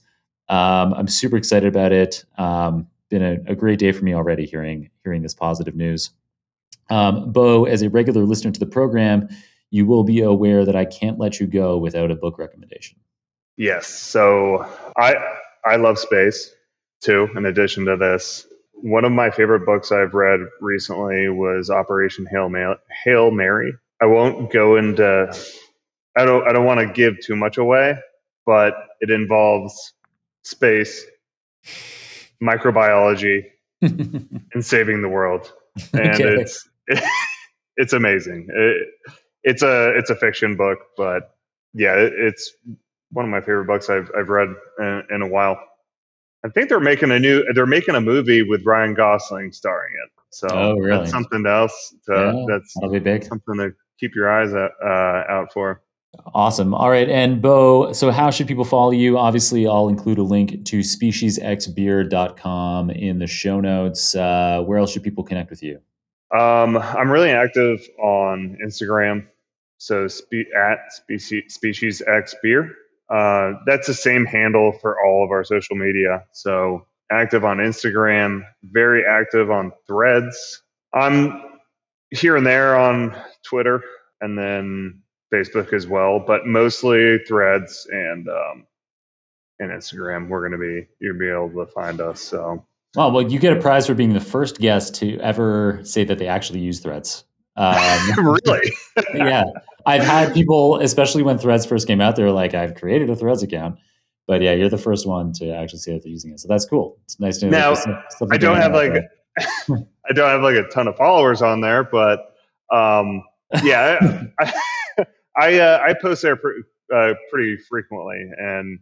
Um, I'm super excited about it. Um, been a, a, great day for me already hearing hearing this positive news. Um, Beau, as a regular listener to the program, you will be aware that I can't let you go without a book recommendation. Yes. So I I love space too. In addition to this, one of my favorite books I've read recently was Operation Hail, Ma- Hail Mary. I won't go into I don't I don't want to give too much away, but it involves space, microbiology, *laughs* and saving the world. *laughs* And okay. it's it, *laughs* it's amazing. It, it's a it's a fiction book, but yeah, it, it's one of my favorite books I've I've read in, in, a while. I think they're making a new they're making a movie with Ryan Gosling starring it. So oh, really? that's something else to yeah, that's that'll be big. something to keep your eyes out, uh, out for. Awesome. All right. And Beau, so how should people follow you? Obviously, I'll include a link to speciesxbeer.com in the show notes. Uh, where else should people connect with you? Um, I'm really active on Instagram. So spe- at species, species X beer. Uh, that's the same handle for all of our social media. So active on Instagram, very active on threads. I'm here and there on Twitter and then Facebook as well, but mostly threads and um, and Instagram. We're gonna be you'll be able to find us. So Oh, well, you get a prize for being the first guest to ever say that they actually use threads. *laughs* Um, really? *laughs* yeah. I've had people, especially when threads first came out, they were like, I've created a threads account. But yeah, you're the first one to actually see that they're using it. So that's cool. It's nice to know. Now, I don't have like, *laughs* I don't have like a ton of followers on there, but um, yeah, I, *laughs* *laughs* I, uh, I post there pre- uh, pretty frequently and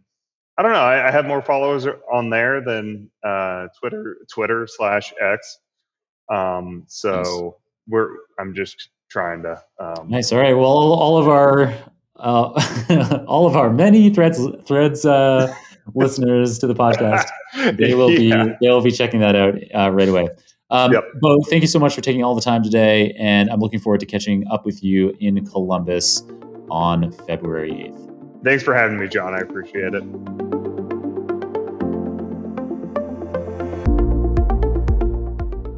I don't know. I, I, have more followers on there than uh, Twitter, Twitter slash X. Um, so nice. we're. I'm just trying to. Um, nice. All right. Well, all of our, uh, *laughs* all of our many threads threads uh, *laughs* listeners to the podcast, they will yeah. be they will be checking that out uh, right away. Um, yep. Beau, thank you so much for taking all the time today, and I'm looking forward to catching up with you in Columbus on February 8th. Thanks for having me, Jon. I appreciate it.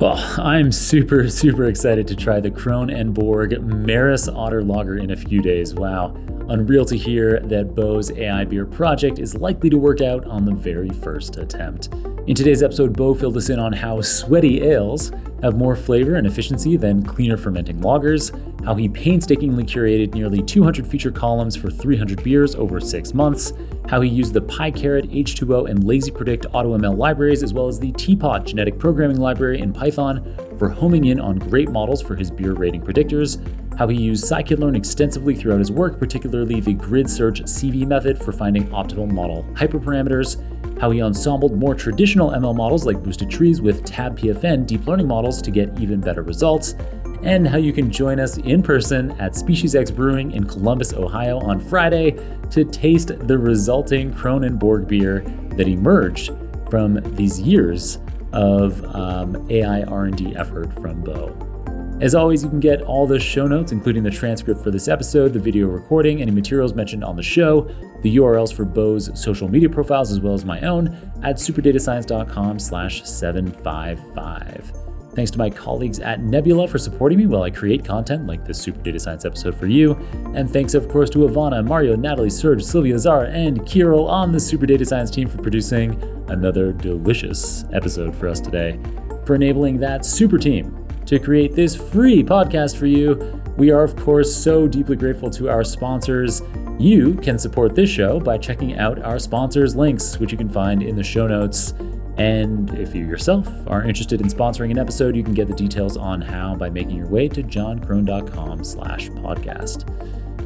Well, I'm super, super excited to try the Kronenbourg Maris Otter Lager in a few days. Wow. Unreal to hear that Beau's AI beer project is likely to work out on the very first attempt. In today's episode, Beau filled us in on how sweaty ales have more flavor and efficiency than cleaner fermenting lagers, how he painstakingly curated nearly 200 feature columns for 300 beers over six months, how he used the PyCaret, H2O, and LazyPredict AutoML libraries, as well as the TPOT genetic programming library in Python for homing in on great models for his beer rating predictors, how he used scikit-learn extensively throughout his work, particularly the grid search CV method for finding optimal model hyperparameters, how he ensembled more traditional ML models like boosted trees with TabPFN deep learning models to get even better results, and how you can join us in person at Species X Brewing in Columbus, Ohio on Friday to taste the resulting Kronenbourg beer that emerged from these years of um, AI R&D effort from Beau. As always, you can get all the show notes, including the transcript for this episode, the video recording, any materials mentioned on the show, the URLs for Beau's social media profiles, as well as my own, at superdatascience.com slash 755. Thanks to my colleagues at Nebula for supporting me while I create content like this Super Data Science episode for you. And thanks, of course, to Ivana, Mario, Natalie, Serge, Sylvia, Zara, and Kirill on the Super Data Science team for producing another delicious episode for us today. For enabling that super team to create this free podcast for you. We are, of course, so deeply grateful to our sponsors. You can support this show by checking out our sponsors' links, which you can find in the show notes. And if you yourself are interested in sponsoring an episode, you can get the details on how by making your way to jonkrohn.com slash podcast.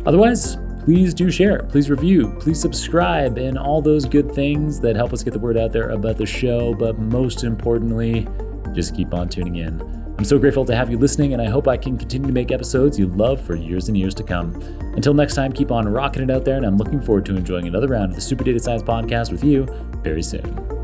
Otherwise, please do share, please review, please subscribe, and all those good things that help us get the word out there about the show. But most importantly, just keep on tuning in. I'm so grateful to have you listening, and I hope I can continue to make episodes you love for years and years to come. Until next time, keep on rocking it out there, and I'm looking forward to enjoying another round of the Super Data Science Podcast with you very soon.